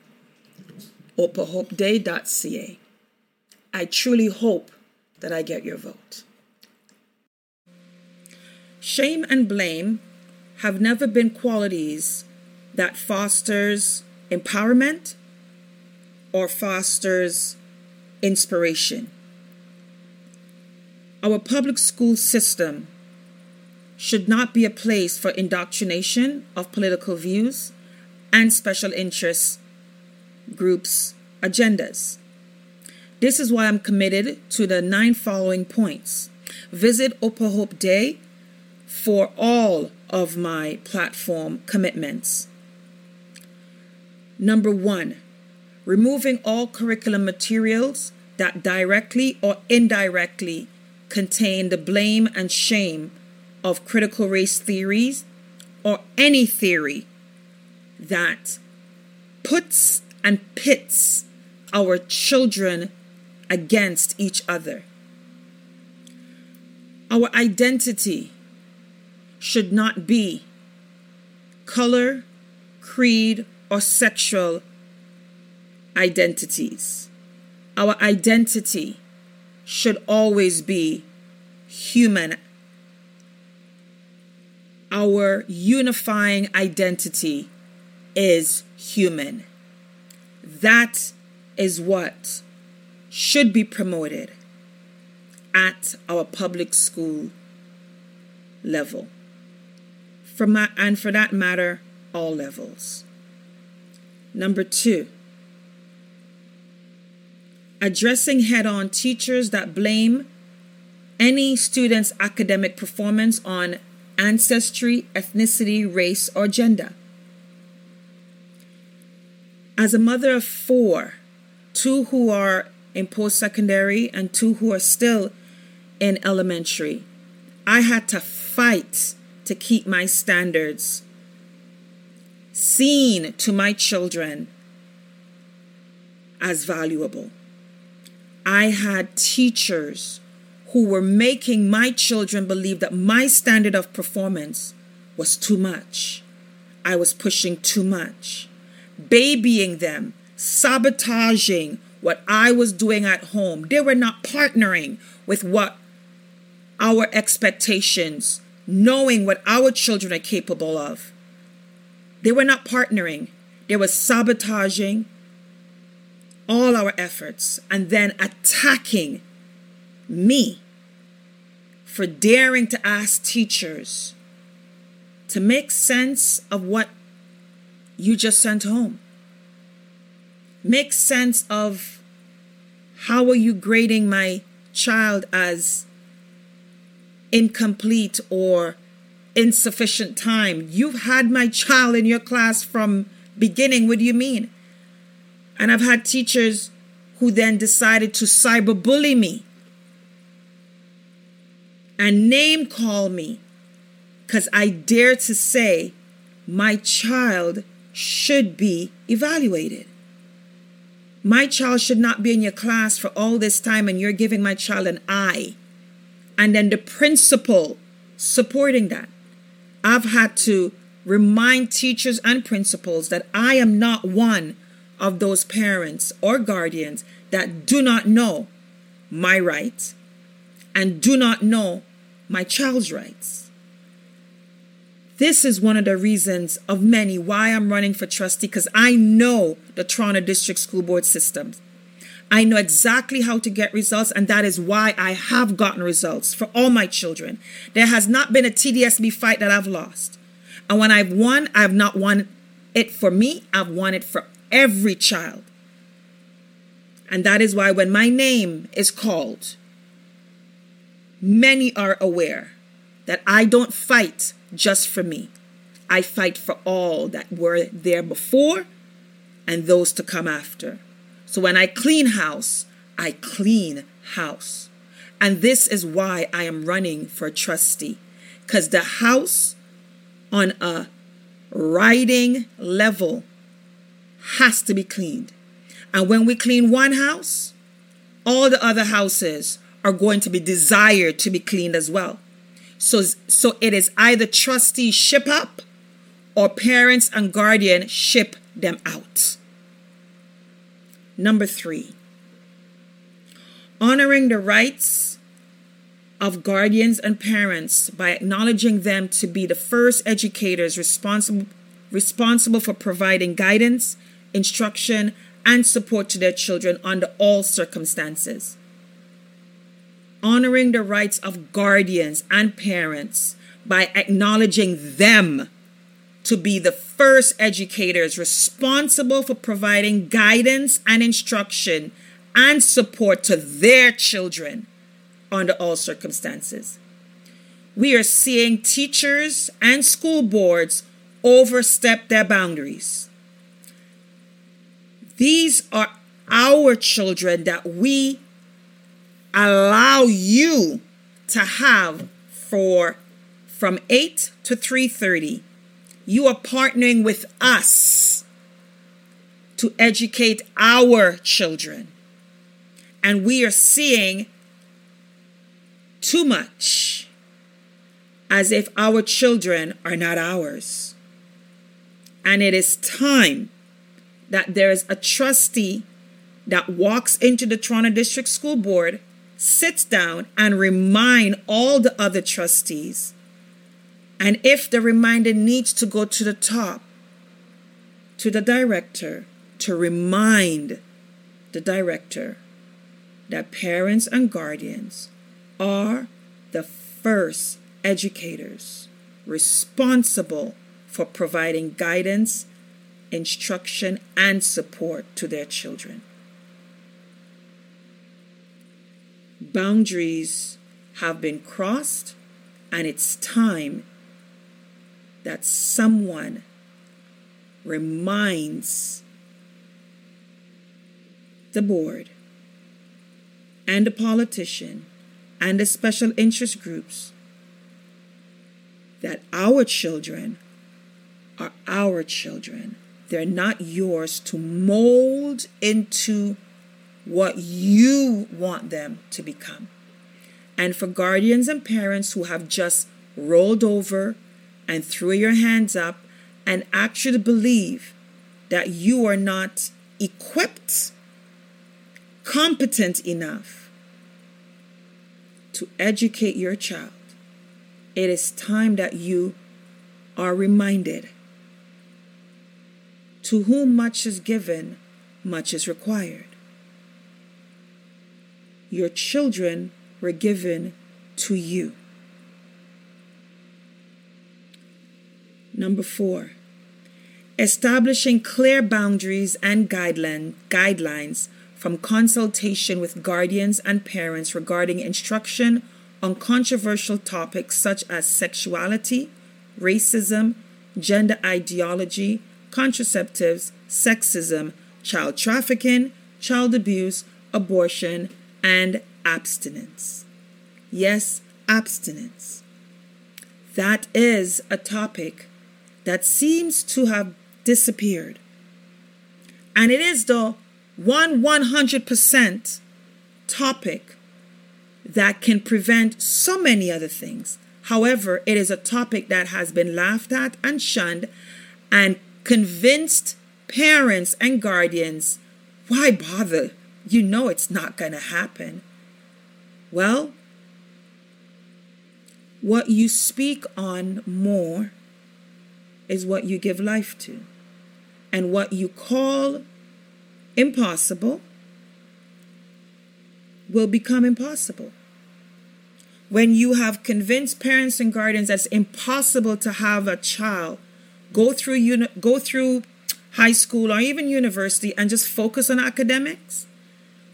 opahopeday.ca. I truly hope that I get your vote. Shame and blame have never been qualities that fosters empowerment or fosters inspiration. Our public school system should not be a place for indoctrination of political views and special interests groups' agendas. This is why I'm committed to the nine following points. Visit Opa Hope Day for all of my platform commitments. Number one, removing all curriculum materials that directly or indirectly contain the blame and shame of critical race theories or any theory that puts and pits our children against each other. Our identity should not be color, creed, or sexual identities. Our identity should always be human. Our unifying identity is human. That is what should be promoted at our public school level. For my, and for that matter, all levels. Number two, addressing head on teachers that blame any student's academic performance on ancestry, ethnicity, race, or gender. As a mother of four, two who are in post secondary and two who are still in elementary. I had to fight to keep my standards seen to my children as valuable. I had teachers who were making my children believe that my standard of performance was too much. I was pushing too much, babying them, sabotaging what I was doing at home. They were not partnering with what our expectations, knowing what our children are capable of. They were not partnering, they were sabotaging all our efforts and then attacking me for daring to ask teachers to make sense of what you just sent home. Make sense of how are you grading my child as incomplete or insufficient time. You've had my child in your class from beginning. What do you mean? And I've had teachers who then decided to cyberbully me and name call me because I dare to say my child should be evaluated. My child should not be in your class for all this time and you're giving my child an I and then the principal supporting that. I've had to remind teachers and principals that I am not one of those parents or guardians that do not know my rights and do not know my child's rights. This is one of the reasons of many why I'm running for trustee because I know the Toronto District School Board system. I know exactly how to get results, and that is why I have gotten results for all my children. There has not been a TDSB fight that I've lost. And when I've won, I've not won it for me, I've won it for every child. And that is why when my name is called, many are aware that I don't fight just for me. I fight for all that were there before and those to come after. So when I clean house, I clean house. And this is why I am running for trustee. Because the house on a riding level has to be cleaned. And when we clean one house, all the other houses are going to be desired to be cleaned as well. So, so it is either trustees ship up or parents and guardian ship them out. Number three, honoring the rights of guardians and parents by acknowledging them to be the first educators responsible, responsible for providing guidance, instruction, and support to their children under all circumstances. Honoring the rights of guardians and parents by acknowledging them to be the first educators responsible for providing guidance and instruction and support to their children under all circumstances. We are seeing teachers and school boards overstep their boundaries. These are our children that we allow you to have for from 8 to 3:30 you are partnering with us to educate our children. And we are seeing too much as if our children are not ours. And it is time that there is a trustee that walks into the Toronto District School Board, sits down, and remind all the other trustees. And if the reminder needs to go to the top, to the director, to remind the director that parents and guardians are the first educators responsible for providing guidance, instruction, and support to their children. Boundaries have been crossed, and it's time that someone reminds the board and the politician and the special interest groups that our children are our children. They're not yours to mold into what you want them to become. And for guardians and parents who have just rolled over and threw your hands up and actually believe that you are not equipped, competent enough to educate your child, it is time that you are reminded to whom much is given, much is required. Your children were given to you. Number four, establishing clear boundaries and guideline, guidelines from consultation with guardians and parents regarding instruction on controversial topics such as sexuality, racism, gender ideology, contraceptives, sexism, child trafficking, child abuse, abortion, and abstinence. Yes, abstinence. That is a topic that seems to have disappeared. And it is the one 100% topic that can prevent so many other things. However, it is a topic that has been laughed at and shunned and convinced parents and guardians why bother? You know it's not going to happen. Well, what you speak on more is what you give life to. And what you call impossible will become impossible. When you have convinced parents and guardians that it's impossible to have a child go through uni- go through high school or even university and just focus on academics,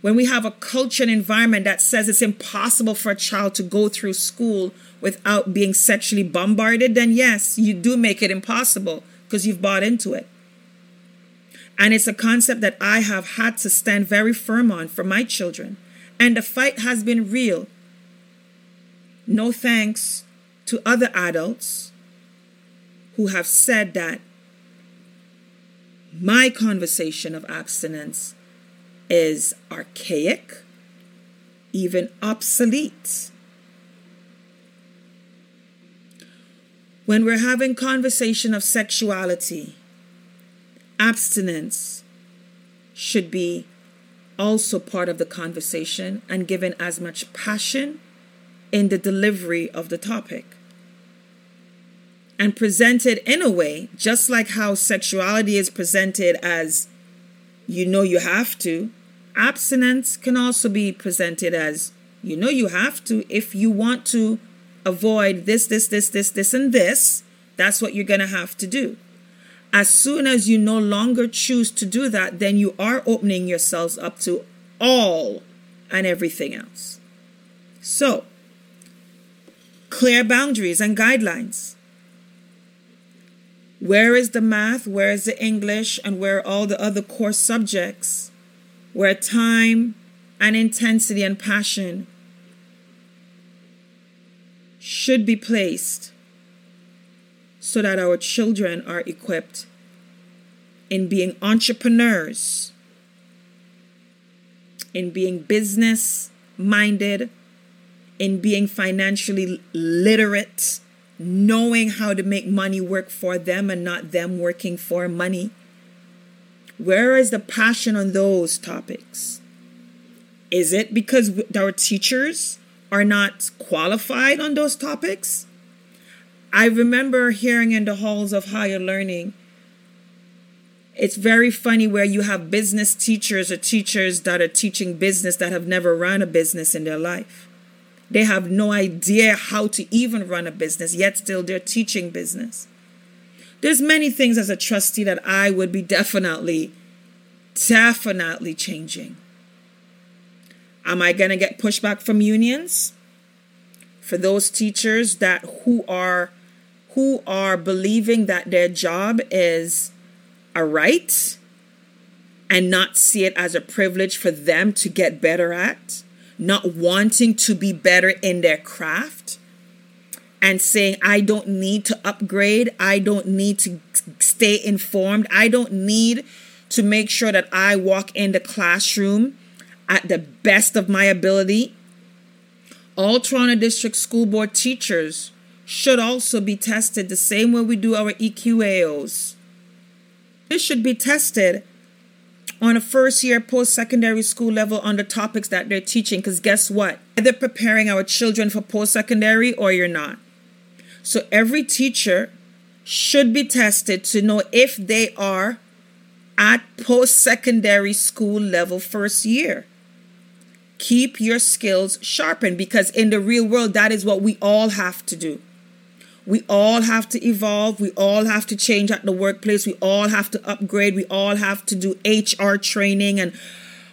when we have a culture and environment that says it's impossible for a child to go through school without being sexually bombarded, then yes, you do make it impossible because you've bought into it. And it's a concept that I have had to stand very firm on for my children. And the fight has been real. No thanks to other adults who have said that my conversation of abstinence is archaic, even obsolete. When we're having conversation of sexuality, abstinence should be also part of the conversation and given as much passion in the delivery of the topic. And presented in a way, just like how sexuality is presented as you know you have to, abstinence can also be presented as you know you have to if you want to avoid this, this, this, this, this, and this, that's what you're going to have to do. As soon as you no longer choose to do that, then you are opening yourselves up to all and everything else. So, clear boundaries and guidelines. Where is the math? Where is the English? And where are all the other core subjects? Where time and intensity and passion should be placed so that our children are equipped in being entrepreneurs, in being business minded, in being financially literate knowing how to make money work for them and not them working for money? Where is the passion on those topics? Is it because our teachers are not qualified on those topics? I remember hearing in the halls of higher learning, it's very funny where you have business teachers or teachers that are teaching business that have never run a business in their life. They have no idea how to even run a business, yet still they're teaching business. There's many things as a trustee that I would be definitely, definitely changing. Am I going to get pushback from unions? For those teachers that who are who are believing that their job is a right and not see it as a privilege for them to get better at, not wanting to be better in their craft, and saying, I don't need to upgrade, I don't need to stay informed, I don't need to make sure that I walk in the classroom at the best of my ability. All Toronto District School Board teachers should also be tested the same way we do our EQAOs. This should be tested on a first year post secondary school level on the topics that they're teaching because guess what? They're preparing our children for post secondary or you're not. So every teacher should be tested to know if they are at post secondary school level first year. Keep your skills sharpened because in the real world, that is what we all have to do. We all have to evolve. We all have to change at the workplace. We all have to upgrade. We all have to do HR training and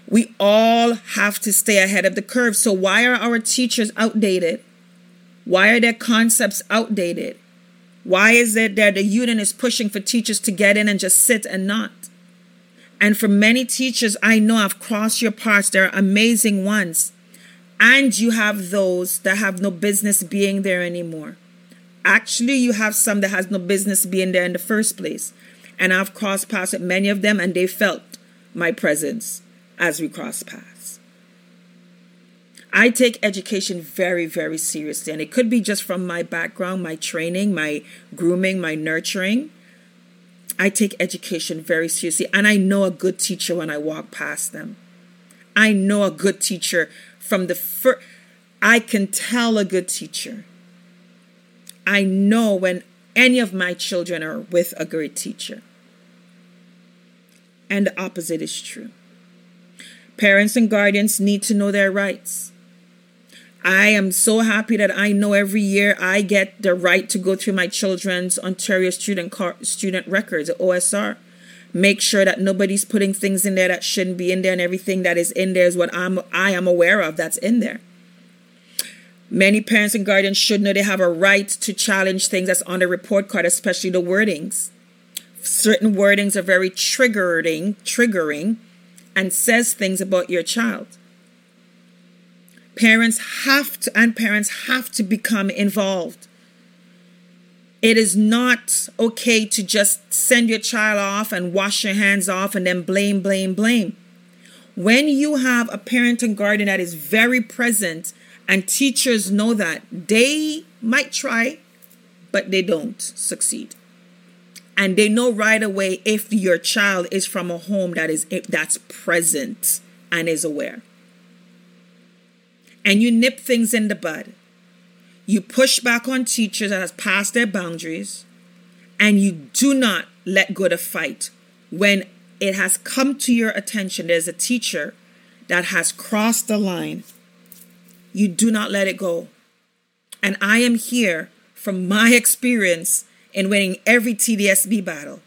we all have to stay ahead of the curve. So, why are our teachers outdated? Why are their concepts outdated? Why is it that the union is pushing for teachers to get in and just sit and not? And for many teachers, I know I've crossed your paths. They're amazing ones. And you have those that have no business being there anymore. Actually, you have some that has no business being there in the first place. And I've crossed paths with many of them, and they felt my presence as we crossed paths. I take education very, very seriously, and it could be just from my background, my training, my grooming, my nurturing. I take education very seriously, and I know a good teacher when I walk past them. I know a good teacher from the first, I can tell a good teacher I know when any of my children are with a great teacher. And the opposite is true. Parents and guardians need to know their rights. I am so happy that I know every year I get the right to go through my children's Ontario student car, student records, OSR. Make sure that nobody's putting things in there that shouldn't be in there, and everything that is in there is what I'm I am aware of that's in there. Many parents and guardians should know they have a right to challenge things that's on the report card, especially the wordings. Certain wordings are very triggering, triggering, and says things about your child. Parents have to, and parents have to become involved. It is not okay to just send your child off and wash your hands off and then blame, blame, blame. When you have a parent and guardian that is very present and teachers know that they might try, but they don't succeed. And they know right away if your child is from a home that is that's present and is aware. And you nip things in the bud. You push back on teachers that has passed their boundaries, and you do not let go to fight when it has come to your attention there's a teacher that has crossed the line you do not let it go. And I am here from my experience in winning every TDSB battle.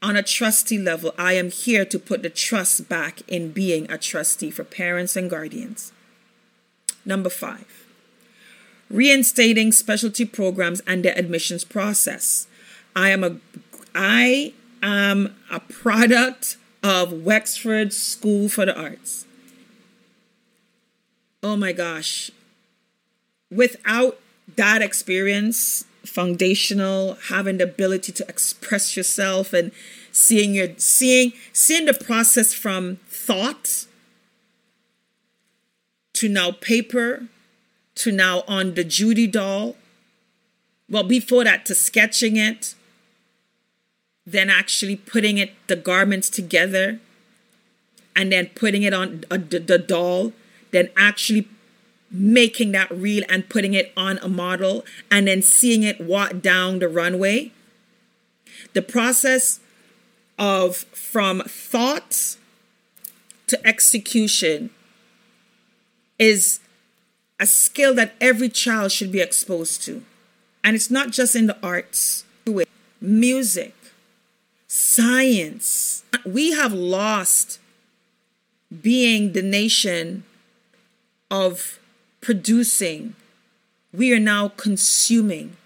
On a trustee level, I am here to put the trust back in being a trustee for parents and guardians. Number five, reinstating specialty programs and their admissions process. I am a I am a product of Wexford School for the Arts oh my gosh, without that experience, foundational, having the ability to express yourself and seeing your seeing seeing the process from thought to now paper to now on the Judy doll well, before that, to sketching it, then actually putting it, the garments together, and then putting it on a, the, the doll, then actually making that reel and putting it on a model, and then seeing it walk down the runway. The process of from thought to execution is a skill that every child should be exposed to. And it's not just in the arts, music, science. We have lost being the nation of producing. We are now consuming.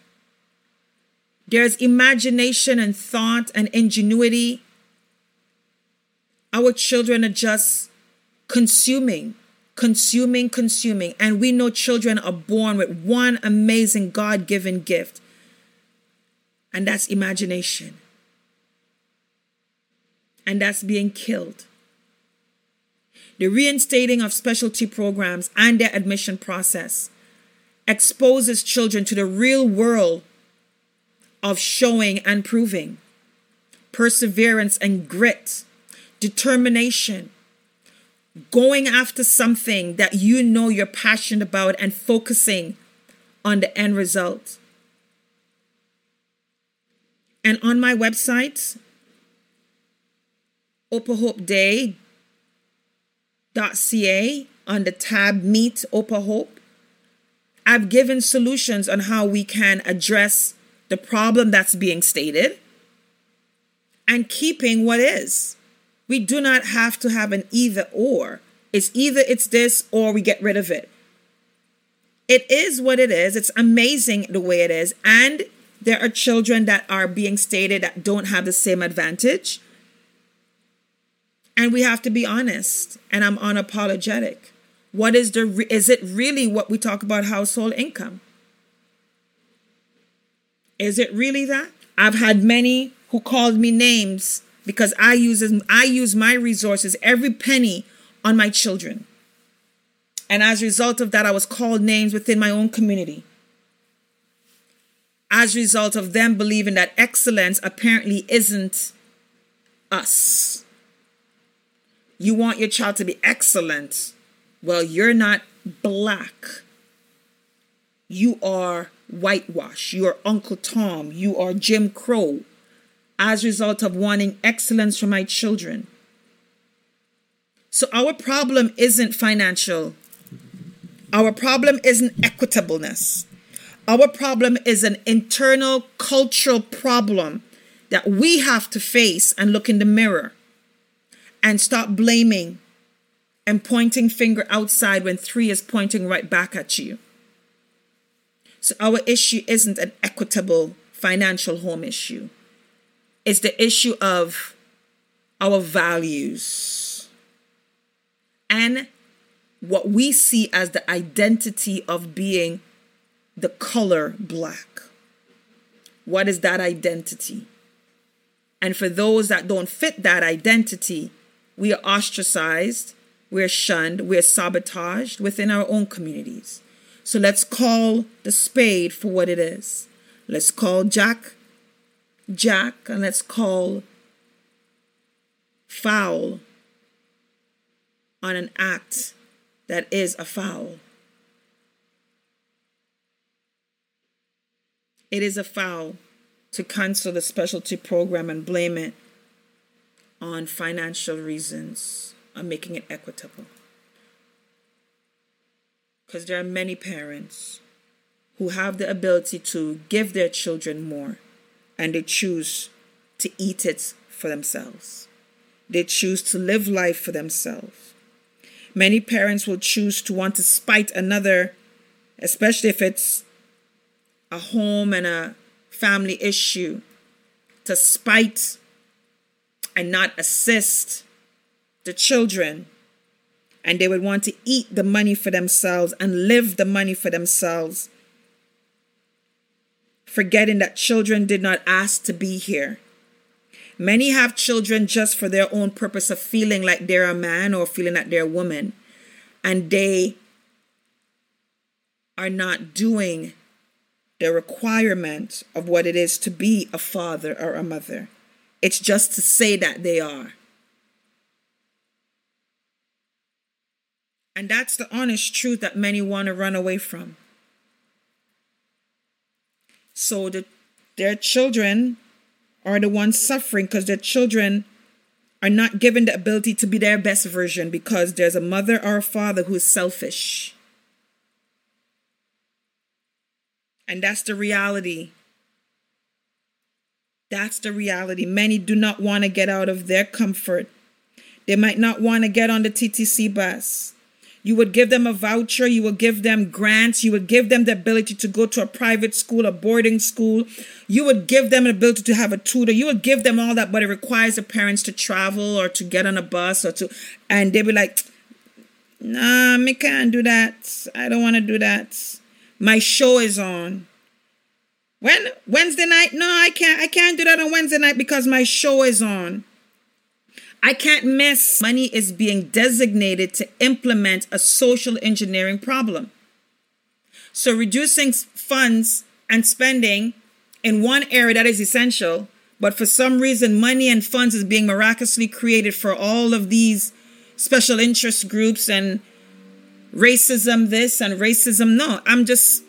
There's imagination and thought and ingenuity. Our children are just consuming, consuming, consuming. And we know children are born with one amazing God given gift, and that's imagination. And that's being killed. The reinstating of specialty programs and their admission process exposes children to the real world of showing and proving, perseverance and grit, determination, going after something that you know you're passionate about and focusing on the end result. And on my website, opahopeday.ca, on the tab Meet Opa Hope, I've given solutions on how we can address the problem that's being stated and keeping what is. We do not have to have an either or. It's either it's this or we get rid of it. It is what it is. It's amazing the way it is. And there are children that are being stated that don't have the same advantage. And we have to be honest. And I'm unapologetic. What is the is it really what we talk about household income? Is it really that? I've had many who called me names because I use I use my resources, every penny on my children. And as a result of that, I was called names within my own community. As a result of them believing that excellence apparently isn't us. You want your child to be excellent. Well, you're not black. You are whitewash. You are Uncle Tom. You are Jim Crow as a result of wanting excellence for my children. So our problem isn't financial. Our problem isn't equitableness. Our problem is an internal cultural problem that we have to face and look in the mirror and stop blaming and pointing finger outside when three is pointing right back at you. So our issue isn't an equitable financial home issue. It's the issue of our values and what we see as the identity of being the color black. What is that identity? And for those that don't fit that identity, we are ostracized, we're shunned, we're sabotaged within our own communities. So let's call the spade for what it is. Let's call Jack Jack and let's call foul on an act that is a foul. It is a foul to cancel the specialty program and blame it on financial reasons, on making it equitable because there are many parents who have the ability to give their children more and they choose to eat it for themselves. They choose to live life for themselves. Many parents will choose to want to spite another, especially if it's a home and a family issue, to spite and not assist the children and they would want to eat the money for themselves and live the money for themselves, forgetting that children did not ask to be here. Many have children just for their own purpose of feeling like they're a man or feeling that they're a woman, and they are not doing the requirement of what it is to be a father or a mother. It's just to say that they are. And that's the honest truth that many want to run away from. So the, their children are the ones suffering because their children are not given the ability to be their best version because there's a mother or a father who is selfish. And that's the reality. That's the reality. Many do not want to get out of their comfort. They might not want to get on the TTC bus. You would give them a voucher, you would give them grants, you would give them the ability to go to a private school, a boarding school. You would give them an ability to have a tutor. You would give them all that, but it requires the parents to travel or to get on a bus or to, and they'd be like, nah, me can't do that. I don't want to do that. My show is on. When Wednesday night? No, I can't. I can't do that on Wednesday night because my show is on. I can't miss. Money is being designated to implement a social engineering problem. So, reducing funds and spending in one area that is essential, but for some reason, money and funds is being miraculously created for all of these special interest groups and racism this and racism no. I'm just,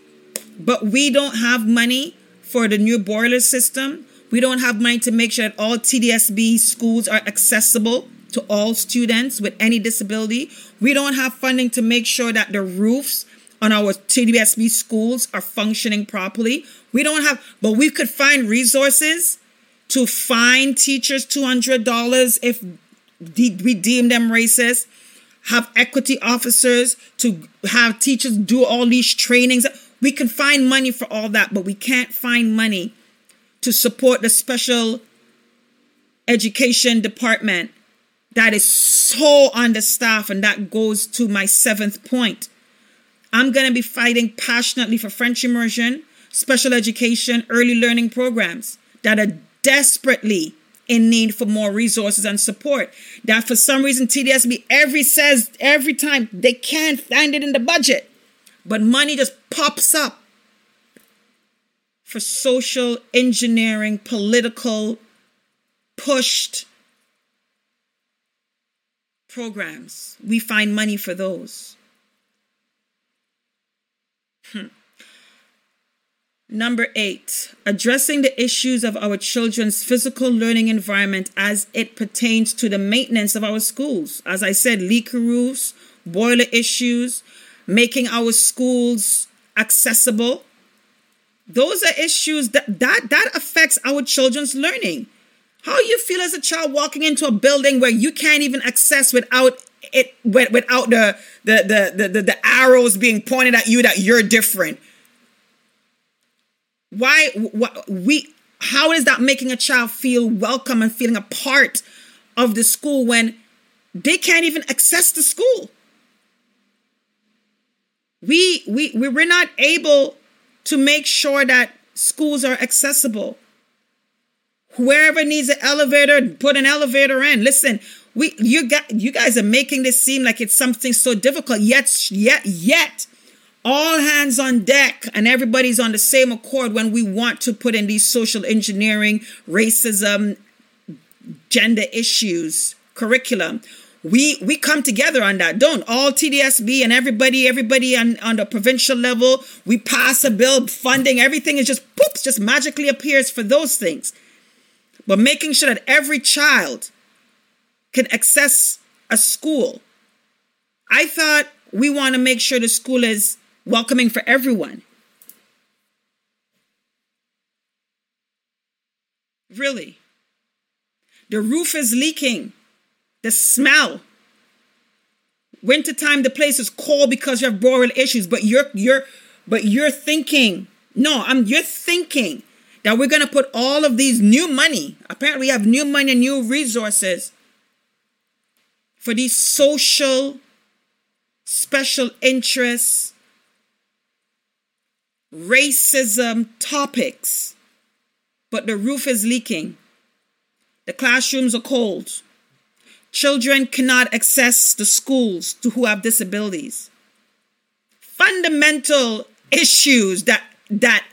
but we don't have money for the new boiler system. We don't have money to make sure that all TDSB schools are accessible to all students with any disability. We don't have funding to make sure that the roofs on our TDSB schools are functioning properly. We don't have, but we could find resources to fine teachers $200 if we deem them racist, have equity officers to have teachers do all these trainings. We can find money for all that, but we can't find money to support the special education department that is so understaffed. And that goes to my seventh point. I'm going to be fighting passionately for French immersion, special education, early learning programs that are desperately in need for more resources and support. That for some reason TDSB every says every time they can't find it in the budget. But money just pops up for social engineering, political pushed programs. We find money for those. Hmm. Number eight, addressing the issues of our children's physical learning environment as it pertains to the maintenance of our schools. As I said, leaky roofs, boiler issues, making our schools accessible those are issues that that that affects our children's learning. How you feel as a child walking into a building where you can't even access without it without the the the the, the arrows being pointed at you that you're different. Why what we how is that making a child feel welcome and feeling a part of the school when they can't even access the school? We we we we're not able to make sure that schools are accessible. Whoever needs an elevator, put an elevator in. Listen, we you got you guys are making this seem like it's something so difficult. Yet, yet, yet, all hands on deck and everybody's on the same accord when we want to put in these social engineering, racism, gender issues curriculum we we come together on that. Don't all tdsb and everybody everybody on, on the provincial level we pass a bill funding everything is just poops just magically appears for those things. But making sure that every child can access a school. I thought we want to make sure the school is welcoming for everyone. Really. The roof is leaking the smell. Wintertime, the place is cold because you have boiler issues, but you're you're but you're thinking, no, I'm you're thinking that we're gonna put all of these new money. Apparently, we have new money and new resources for these social special interests, racism topics. But the roof is leaking. The classrooms are cold. Children cannot access the schools to who have disabilities. Fundamental issues that that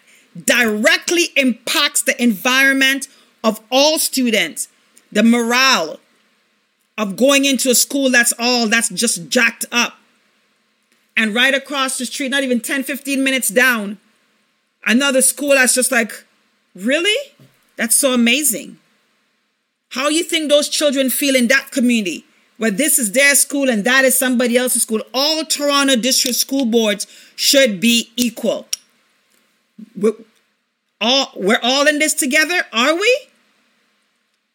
directly impacts the environment of all students, the morale of going into a school that's all that's just jacked up. And right across the street, not even 10, 15 minutes down, another school that's just like, really? That's so amazing. How you think those children feel in that community? Where this is their school and that is somebody else's school. All Toronto district school boards should be equal. We're all, we're all in this together, are we?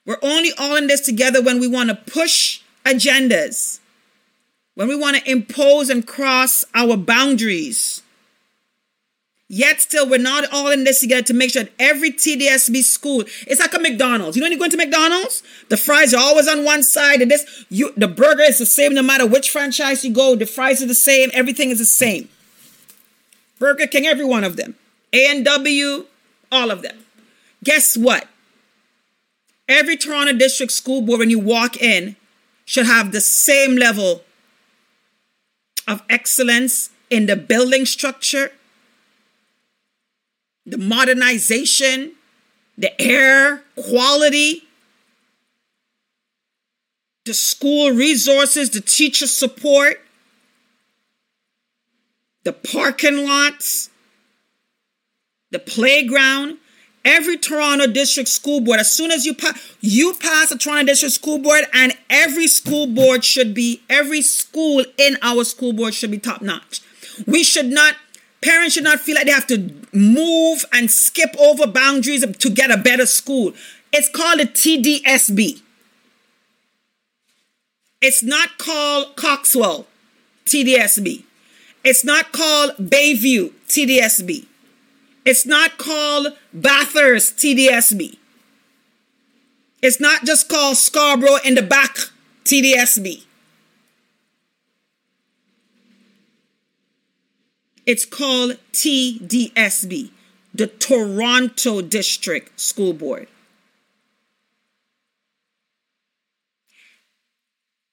We're only all in this together when we want to push agendas, when we want to impose and cross our boundaries. Yet still, we're not all in this together to make sure that every TDSB school, it's like a McDonald's. You know when you go into McDonald's, the fries are always on one side, and this you the burger is the same no matter which franchise you go. The fries are the same, everything is the same. Burger King, every one of them. A and W, all of them. Guess what? Every Toronto District School Board, when you walk in, should have the same level of excellence in the building structure, the modernization, the air quality, the school resources, the teacher support, the parking lots, the playground. Every Toronto District School Board, as soon as you pass, you pass a Toronto District School Board, and every school board should be, every school in our school board should be top notch. We should not, parents should not feel like they have to move and skip over boundaries to get a better school. It's called a TDSB. It's not called Coxwell TDSB. It's not called Bayview TDSB. It's not called Bathurst TDSB. It's not just called Scarborough in the back TDSB. It's called TDSB, the Toronto District School Board.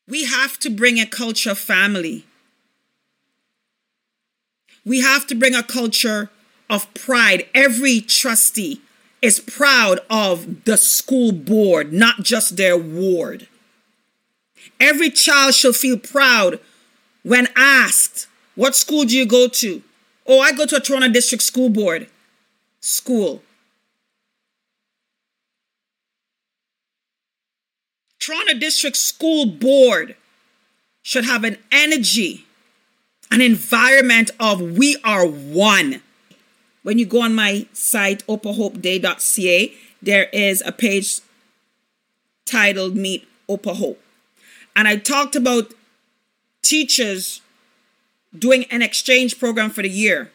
We have to bring a culture of family. We have to bring a culture of pride. Every trustee is proud of the school board, not just their ward. Every child shall feel proud when asked, What school do you go to? Oh, I go to a Toronto District School Board school. Toronto District School Board should have an energy, an environment of we are one when you go on my site, opahopeday.ca, there is a page titled Meet Opa Hope. And I talked about teachers doing an exchange program for the year.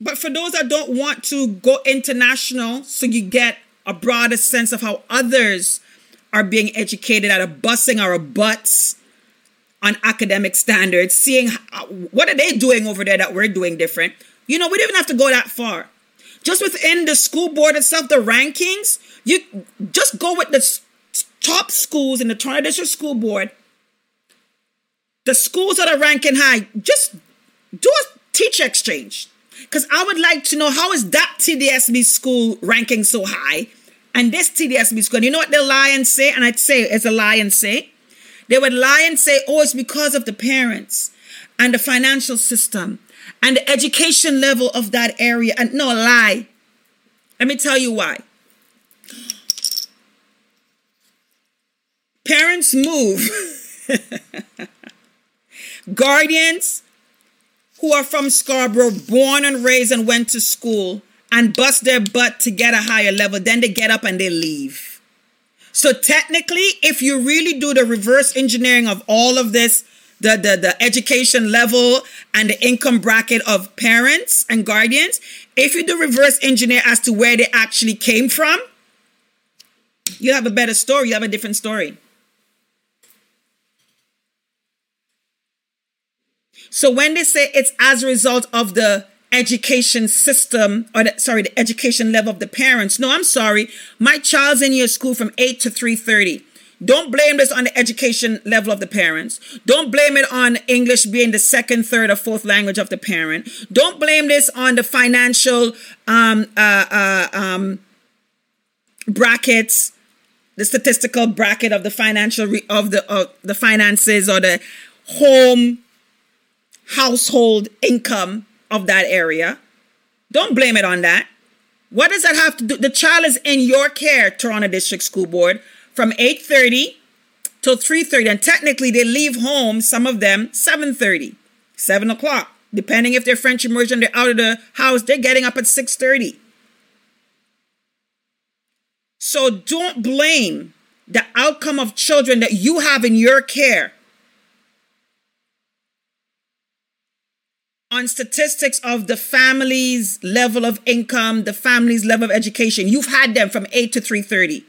But for those that don't want to go international, so you get a broader sense of how others are being educated at a busing or a butts on academic standards, seeing how, uh, what are they doing over there that we're doing different. You know, we don't even have to go that far. Just within the school board itself, the rankings, you just go with the top schools in the Toronto District School Board. The schools that are ranking high, just do a teacher exchange. Because I would like to know how is that TDSB school ranking so high and this TDSB school. And you know what the lions say? And I'd say it's a lion say they would lie and say, oh, it's because of the parents and the financial system and the education level of that area. And no, lie. Let me tell you why. Parents move. Guardians who are from Scarborough, born and raised and went to school and bust their butt to get a higher level, then they get up and they leave. So technically, if you really do the reverse engineering of all of this, the, the, the education level and the income bracket of parents and guardians, if you do reverse engineer as to where they actually came from, you have a better story. You have a different story. So when they say it's as a result of the education system or the, sorry the education level of the parents no i'm sorry my child's in your school from 8 to 3.30 Don't blame this on the education level of the parents. Don't blame it on English being the second, third, or fourth language of the parent. Don't blame this on the financial um, uh, uh, um, brackets, the statistical bracket of the financial re- of the of the finances or the home household income of that area. Don't blame it on that. What does that have to do? The child is in your care, Toronto District School Board, from 8:30 till 3:30, and technically they leave home. Some of them 7:30, 7 o'clock, depending if they're French immersion. They're out of the house. They're getting up at 6:30. So don't blame the outcome of children that you have in your care on statistics of the family's level of income, the family's level of education. You've had them from 8 to 3:30.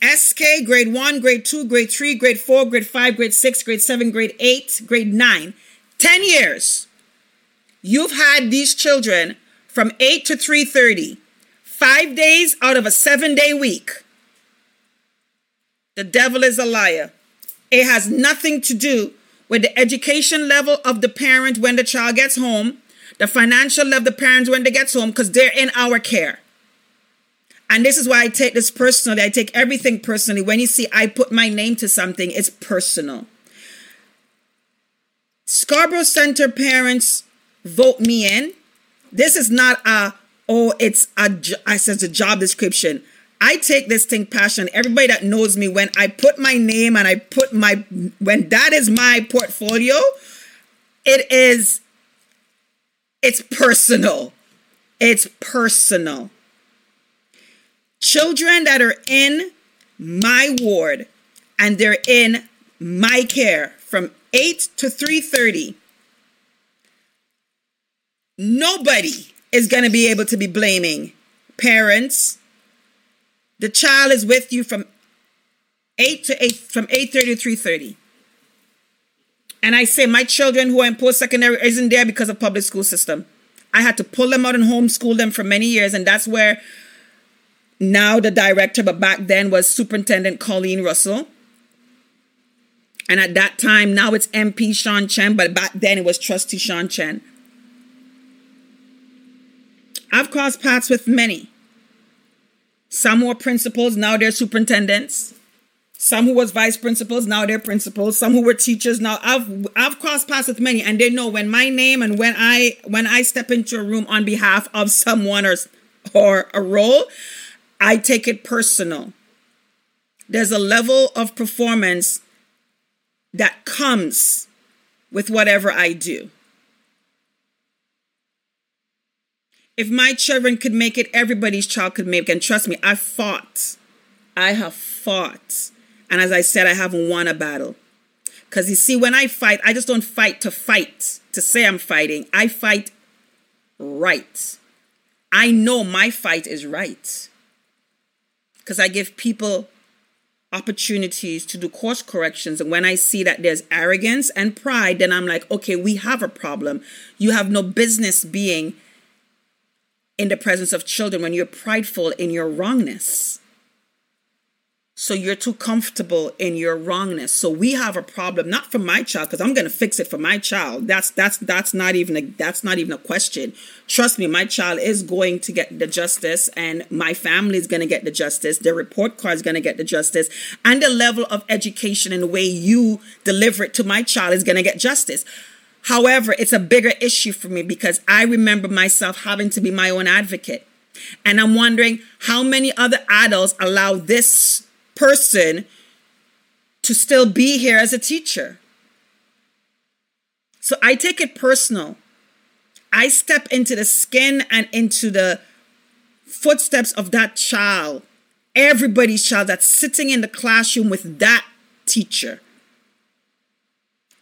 SK grade 1, grade 2, grade 3, grade 4, grade 5, grade 6, grade 7, grade 8, grade 9. 10 years. You've had these children from 8 to 3:30. 5 days out of a 7-day week. The devil is a liar. It has nothing to do with the education level of the parent when the child gets home, the financial level of the parents when they get home, because they're in our care. And this is why I take this personally. I take everything personally. When you see I put my name to something, it's personal. Scarborough Center parents vote me in. This is not a, oh, it's a, I says a job description. I take this thing passion. Everybody that knows me, when I put my name and I put my, when that is my portfolio, it is, it's personal. It's personal. Children that are in my ward and they're in my care from 8 to 3:30 nobody is going to be able to be blaming parents the child is with you from 8 to 8 from 8:30 to 3:30. And I say my children who are in post-secondary isn't there because of public school system. I had to pull them out and homeschool them for many years, and that's where now the director, but back then was Superintendent Colleen Russell. And at that time, now it's MP Shaun Chen, but back then it was Trustee Shaun Chen. I've crossed paths with many. Some who were principals, now they're superintendents. Some who was vice principals, now they're principals. Some who were teachers, now I've I've crossed paths with many, and they know when my name and when I when I step into a room on behalf of someone or or a role, I take it personal. There's a level of performance that comes with whatever I do. If my children could make it, everybody's child could make it. And trust me, I fought. I have fought. And as I said, I haven't won a battle. Because you see, when I fight, I just don't fight to fight, to say I'm fighting. I fight right. I know my fight is right. Because I give people opportunities to do course corrections. And when I see that there's arrogance and pride, then I'm like, okay, we have a problem. You have no business being in the presence of children when you're prideful in your wrongness. So you're too comfortable in your wrongness. So we have a problem, not for my child, because I'm going to fix it for my child. That's that's that's not even a that's not even a question. Trust me, my child is going to get the justice, and my family is going to get the justice. The report card is going to get the justice, and the level of education and the way you deliver it to my child is going to get justice. However, it's a bigger issue for me because I remember myself having to be my own advocate. And I'm wondering how many other adults allow this person to still be here as a teacher. So I take it personal. I step into the skin and into the footsteps of that child, everybody's child that's sitting in the classroom with that teacher.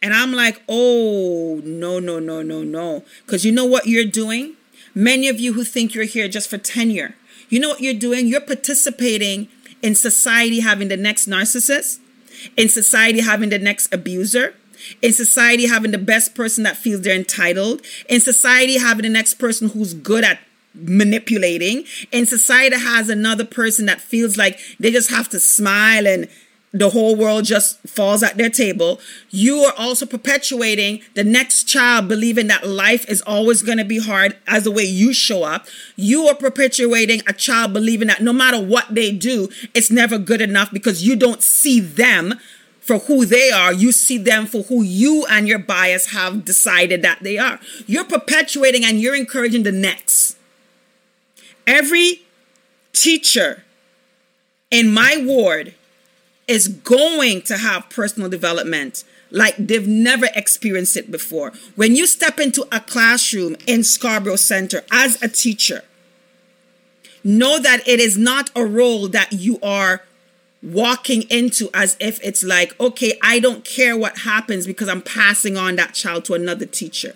And I'm like, oh, no, no, no, no, no. Because you know what you're doing? Many of you who think you're here just for tenure, you know what you're doing? You're participating in society having the next narcissist, in society having the next abuser, in society having the best person that feels they're entitled, in society having the next person who's good at manipulating in society has another person that feels like they just have to smile and the whole world just falls at their table. You are also perpetuating the next child believing that life is always going to be hard as the way you show up. You are perpetuating a child believing that no matter what they do, it's never good enough because you don't see them for who they are. You see them for who you and your bias have decided that they are. You're perpetuating and you're encouraging the next. Every teacher in my ward is going to have personal development like they've never experienced it before. When you step into a classroom in Scarborough Center as a teacher, know that it is not a role that you are walking into as if it's like, okay, I don't care what happens because I'm passing on that child to another teacher.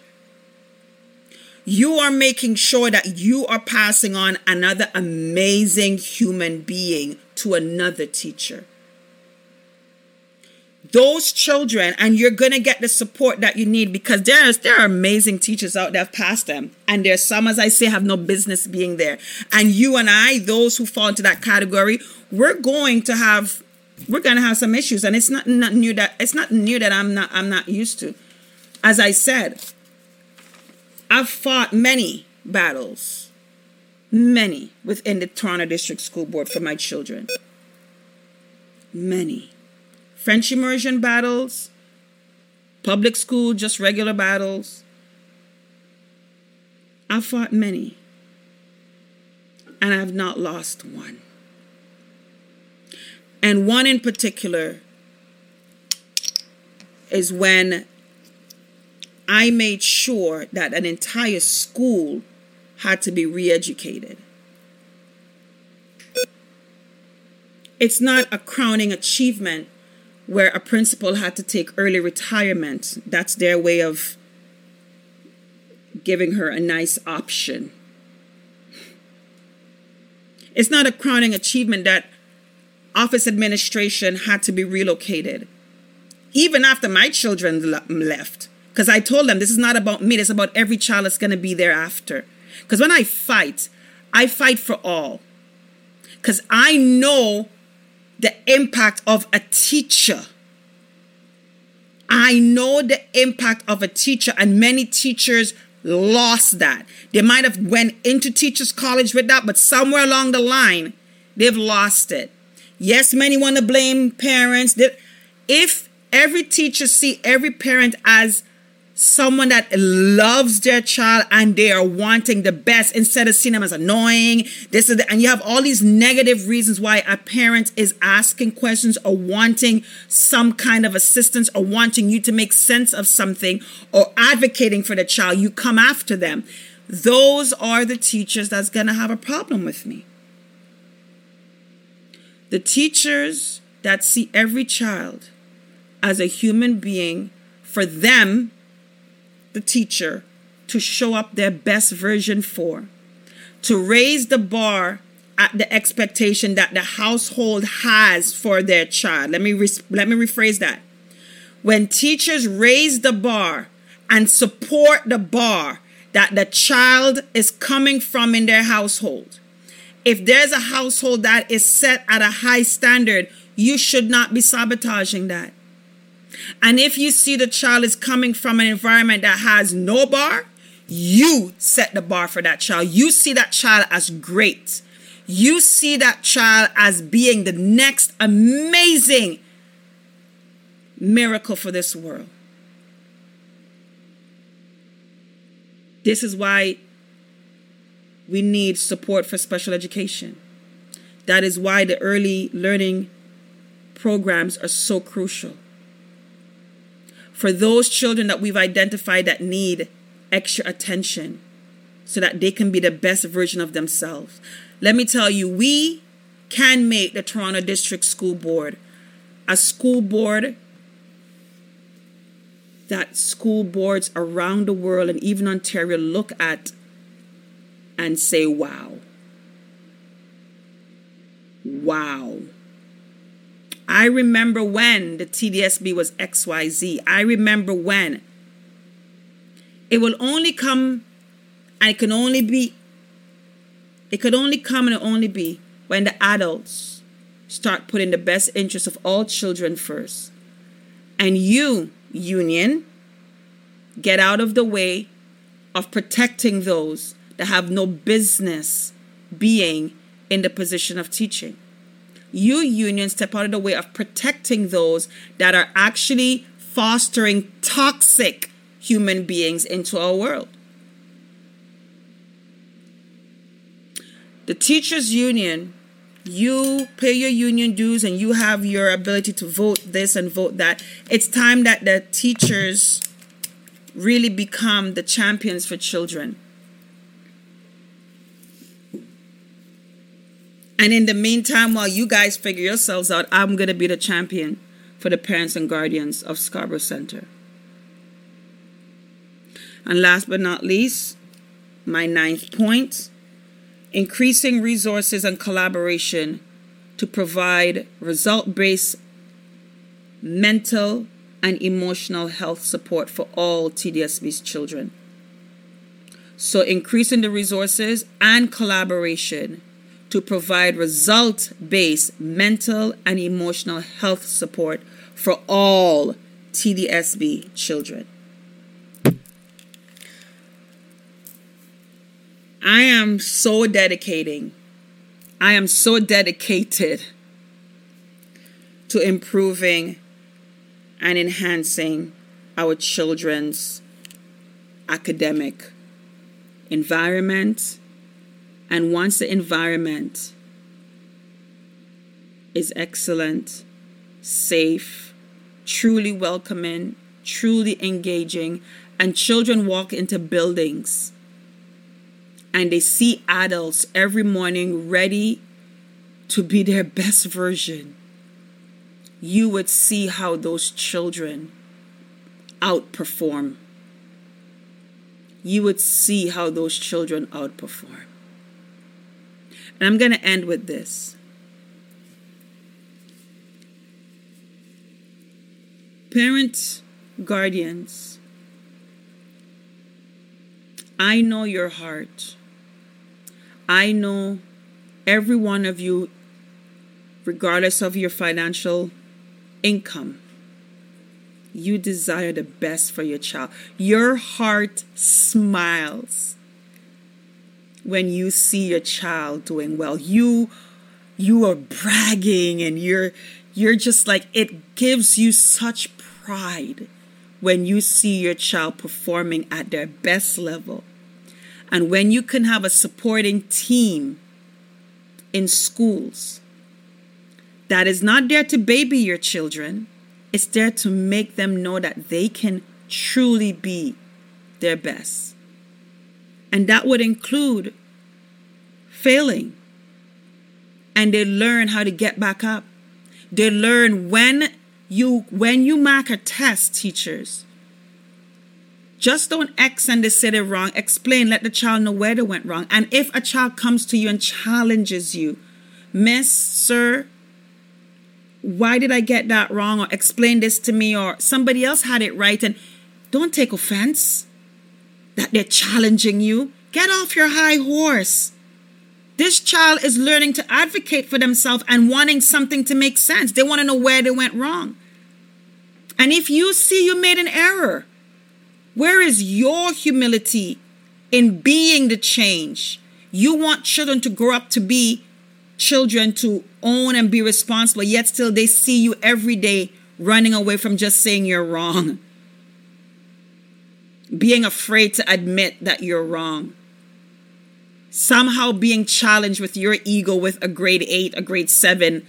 You are making sure that you are passing on another amazing human being to another teacher those children and you're going to get the support that you need because there's there are amazing teachers out there past them. And there's some as i say have no business being there. And you and i those who fall into that category we're going to have we're going to have some issues. And it's not, not new that it's not new that i'm not i'm not used to. As i said i've fought many battles many within the toronto district school board for my children. Many French immersion battles, public school, just regular battles. I've fought many, and I've not lost one. And one in particular is when I made sure that an entire school had to be re educated. It's not a crowning achievement where a principal had to take early retirement. That's their way of giving her a nice option. It's not a crowning achievement that office administration had to be relocated. Even after my children left, because I told them this is not about me, it's about every child that's going to be there after. Because when I fight, I fight for all. Because I know the impact of a teacher. I know the impact of a teacher and many teachers lost that. They might have went into teachers college with that, but somewhere along the line they've lost it. Yes, many want to blame parents. If every teacher see every parent as someone that loves their child and they are wanting the best instead of seeing them as annoying. This is the, and you have all these negative reasons why a parent is asking questions or wanting some kind of assistance or wanting you to make sense of something or advocating for the child. You come after them. Those are the teachers that's going to have a problem with me. The teachers that see every child as a human being, for them, the teacher to show up their best version for, to raise the bar at the expectation that the household has for their child. Let me re- let me rephrase that. When teachers raise the bar and support the bar that the child is coming from in their household. If there's a household that is set at a high standard, you should not be sabotaging that. And if you see the child is coming from an environment that has no bar, you set the bar for that child. You see that child as great. You see that child as being the next amazing miracle for this world. This is why we need support for special education. That is why the early learning programs are so crucial for those children that we've identified that need extra attention so that they can be the best version of themselves. Let me tell you, we can make the Toronto District School Board a school board that school boards around the world and even Ontario look at and say, wow. Wow. I remember when the TDSB was XYZ. I remember when. It will only come, and it can only be It could only come and it only be when the adults start putting the best interest of all children first. And you, union, get out of the way of protecting those that have no business being in the position of teaching. You, union, step out of the way of protecting those that are actually fostering toxic human beings into our world. The teachers' union, you pay your union dues and you have your ability to vote this and vote that. It's time that the teachers really become the champions for children. And in the meantime, while you guys figure yourselves out, I'm going to be the champion for the parents and guardians of Scarborough Center. And last but not least, my ninth point increasing resources and collaboration to provide result based mental and emotional health support for all TDSB's children. So, increasing the resources and collaboration to provide result based mental and emotional health support for all TDSB children. I am so dedicating. I am so dedicated to improving and enhancing our children's academic environment. And once the environment is excellent, safe, truly welcoming, truly engaging, and children walk into buildings and they see adults every morning ready to be their best version you would see how those children outperform. You would see how those children outperform. And I'm going to end with this. Parents, guardians, I know your heart. I know every one of you, regardless of your financial income. You desire the best for your child. Your heart smiles when you see your child doing well. You you are bragging and you're you're just like it gives you such pride when you see your child performing at their best level. And when you can have a supporting team in schools that is not there to baby your children, it's there to make them know that they can truly be their best. And that would include failing. And they learn how to get back up. They learn when you when you mark a test, teachers. Just don't X and they said it wrong. Explain, let the child know where they went wrong. And if a child comes to you and challenges you, Miss, Sir, why did I get that wrong? Or explain this to me, or somebody else had it right. And don't take offense that they're challenging you. Get off your high horse. This child is learning to advocate for themselves and wanting something to make sense. They want to know where they went wrong. And if you see you made an error, where is your humility in being the change? You want children to grow up to be children to own and be responsible, yet still they see you every day running away from just saying you're wrong. Being afraid to admit that you're wrong. Somehow being challenged with your ego with a grade eight, a grade seven.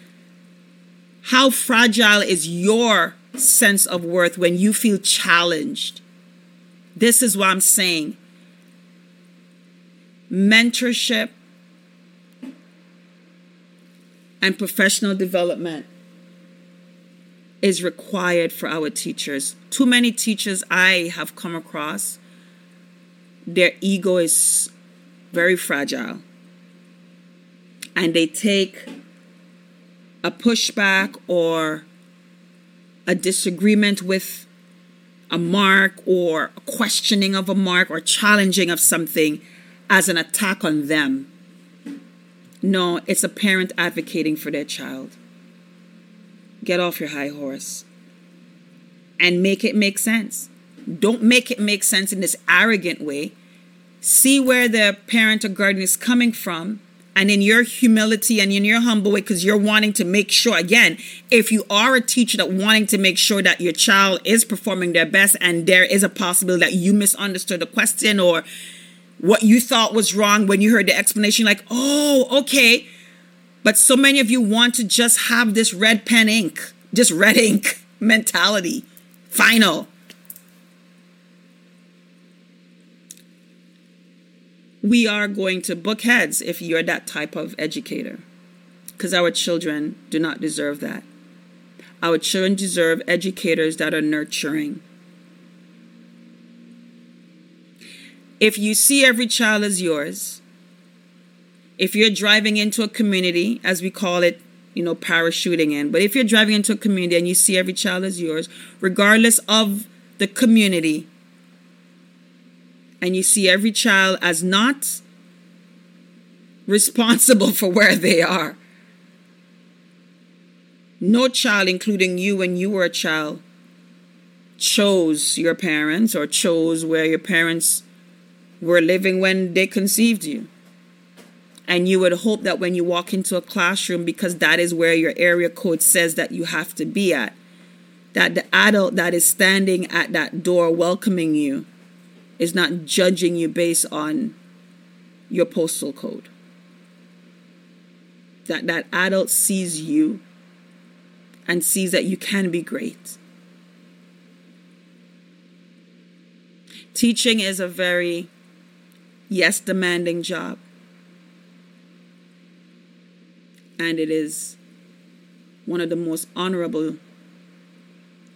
How fragile is your sense of worth when you feel challenged? This is what I'm saying. Mentorship and professional development is required for our teachers. Too many teachers I have come across, their ego is very fragile. And they take a pushback or a disagreement with a mark or a questioning of a mark or challenging of something as an attack on them No, it's a parent advocating for their child. Get off your high horse and make it make sense. Don't make it make sense in this arrogant way. See where the parent or guardian is coming from and in your humility and in your humble way because you're wanting to make sure again if you are a teacher that wanting to make sure that your child is performing their best and there is a possibility that you misunderstood the question or what you thought was wrong when you heard the explanation like oh okay but so many of you want to just have this red pen ink just red ink mentality final we are going to book heads if you're that type of educator. Because our children do not deserve that. Our children deserve educators that are nurturing. If you see every child as yours, if you're driving into a community, as we call it, you know, parachuting in, but if you're driving into a community and you see every child as yours, regardless of the community, and you see every child as not responsible for where they are. No child, including you when you were a child, chose your parents or chose where your parents were living when they conceived you. And you would hope that when you walk into a classroom, because that is where your area code says that you have to be at, that the adult that is standing at that door welcoming you is not judging you based on your postal code. That that adult sees you and sees that you can be great. Teaching is a very yes demanding job. And it is one of the most honorable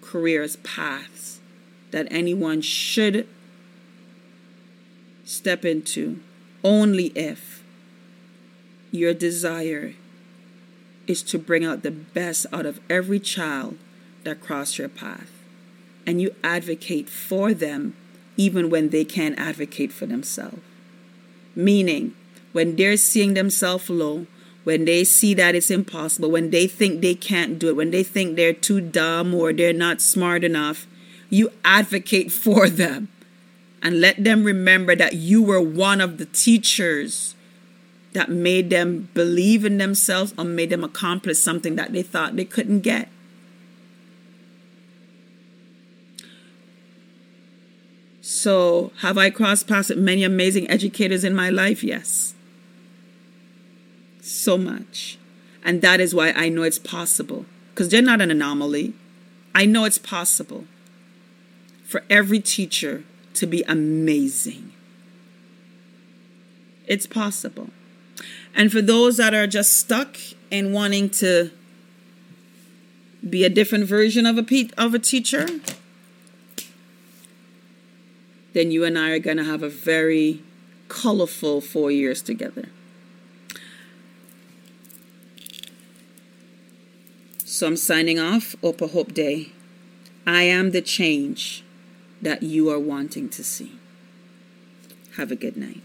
careers paths that anyone should step into only if your desire is to bring out the best out of every child that cross your path. And you advocate for them even when they can't advocate for themselves. Meaning when they're seeing themselves low when they see that it's impossible when they think they can't do it when they think they're too dumb or they're not smart enough you advocate for them and let them remember that you were one of the teachers that made them believe in themselves or made them accomplish something that they thought they couldn't get. So, have I crossed paths with many amazing educators in my life? Yes. So much. And that is why I know it's possible. Because they're not an anomaly. I know it's possible for every teacher to be amazing. It's possible. And for those that are just stuck and wanting to be a different version of a pe- of a teacher, then you and I are going to have a very colorful 4 years together. So I'm signing off. Opa Hope Day. I am the change that you are wanting to see. Have a good night.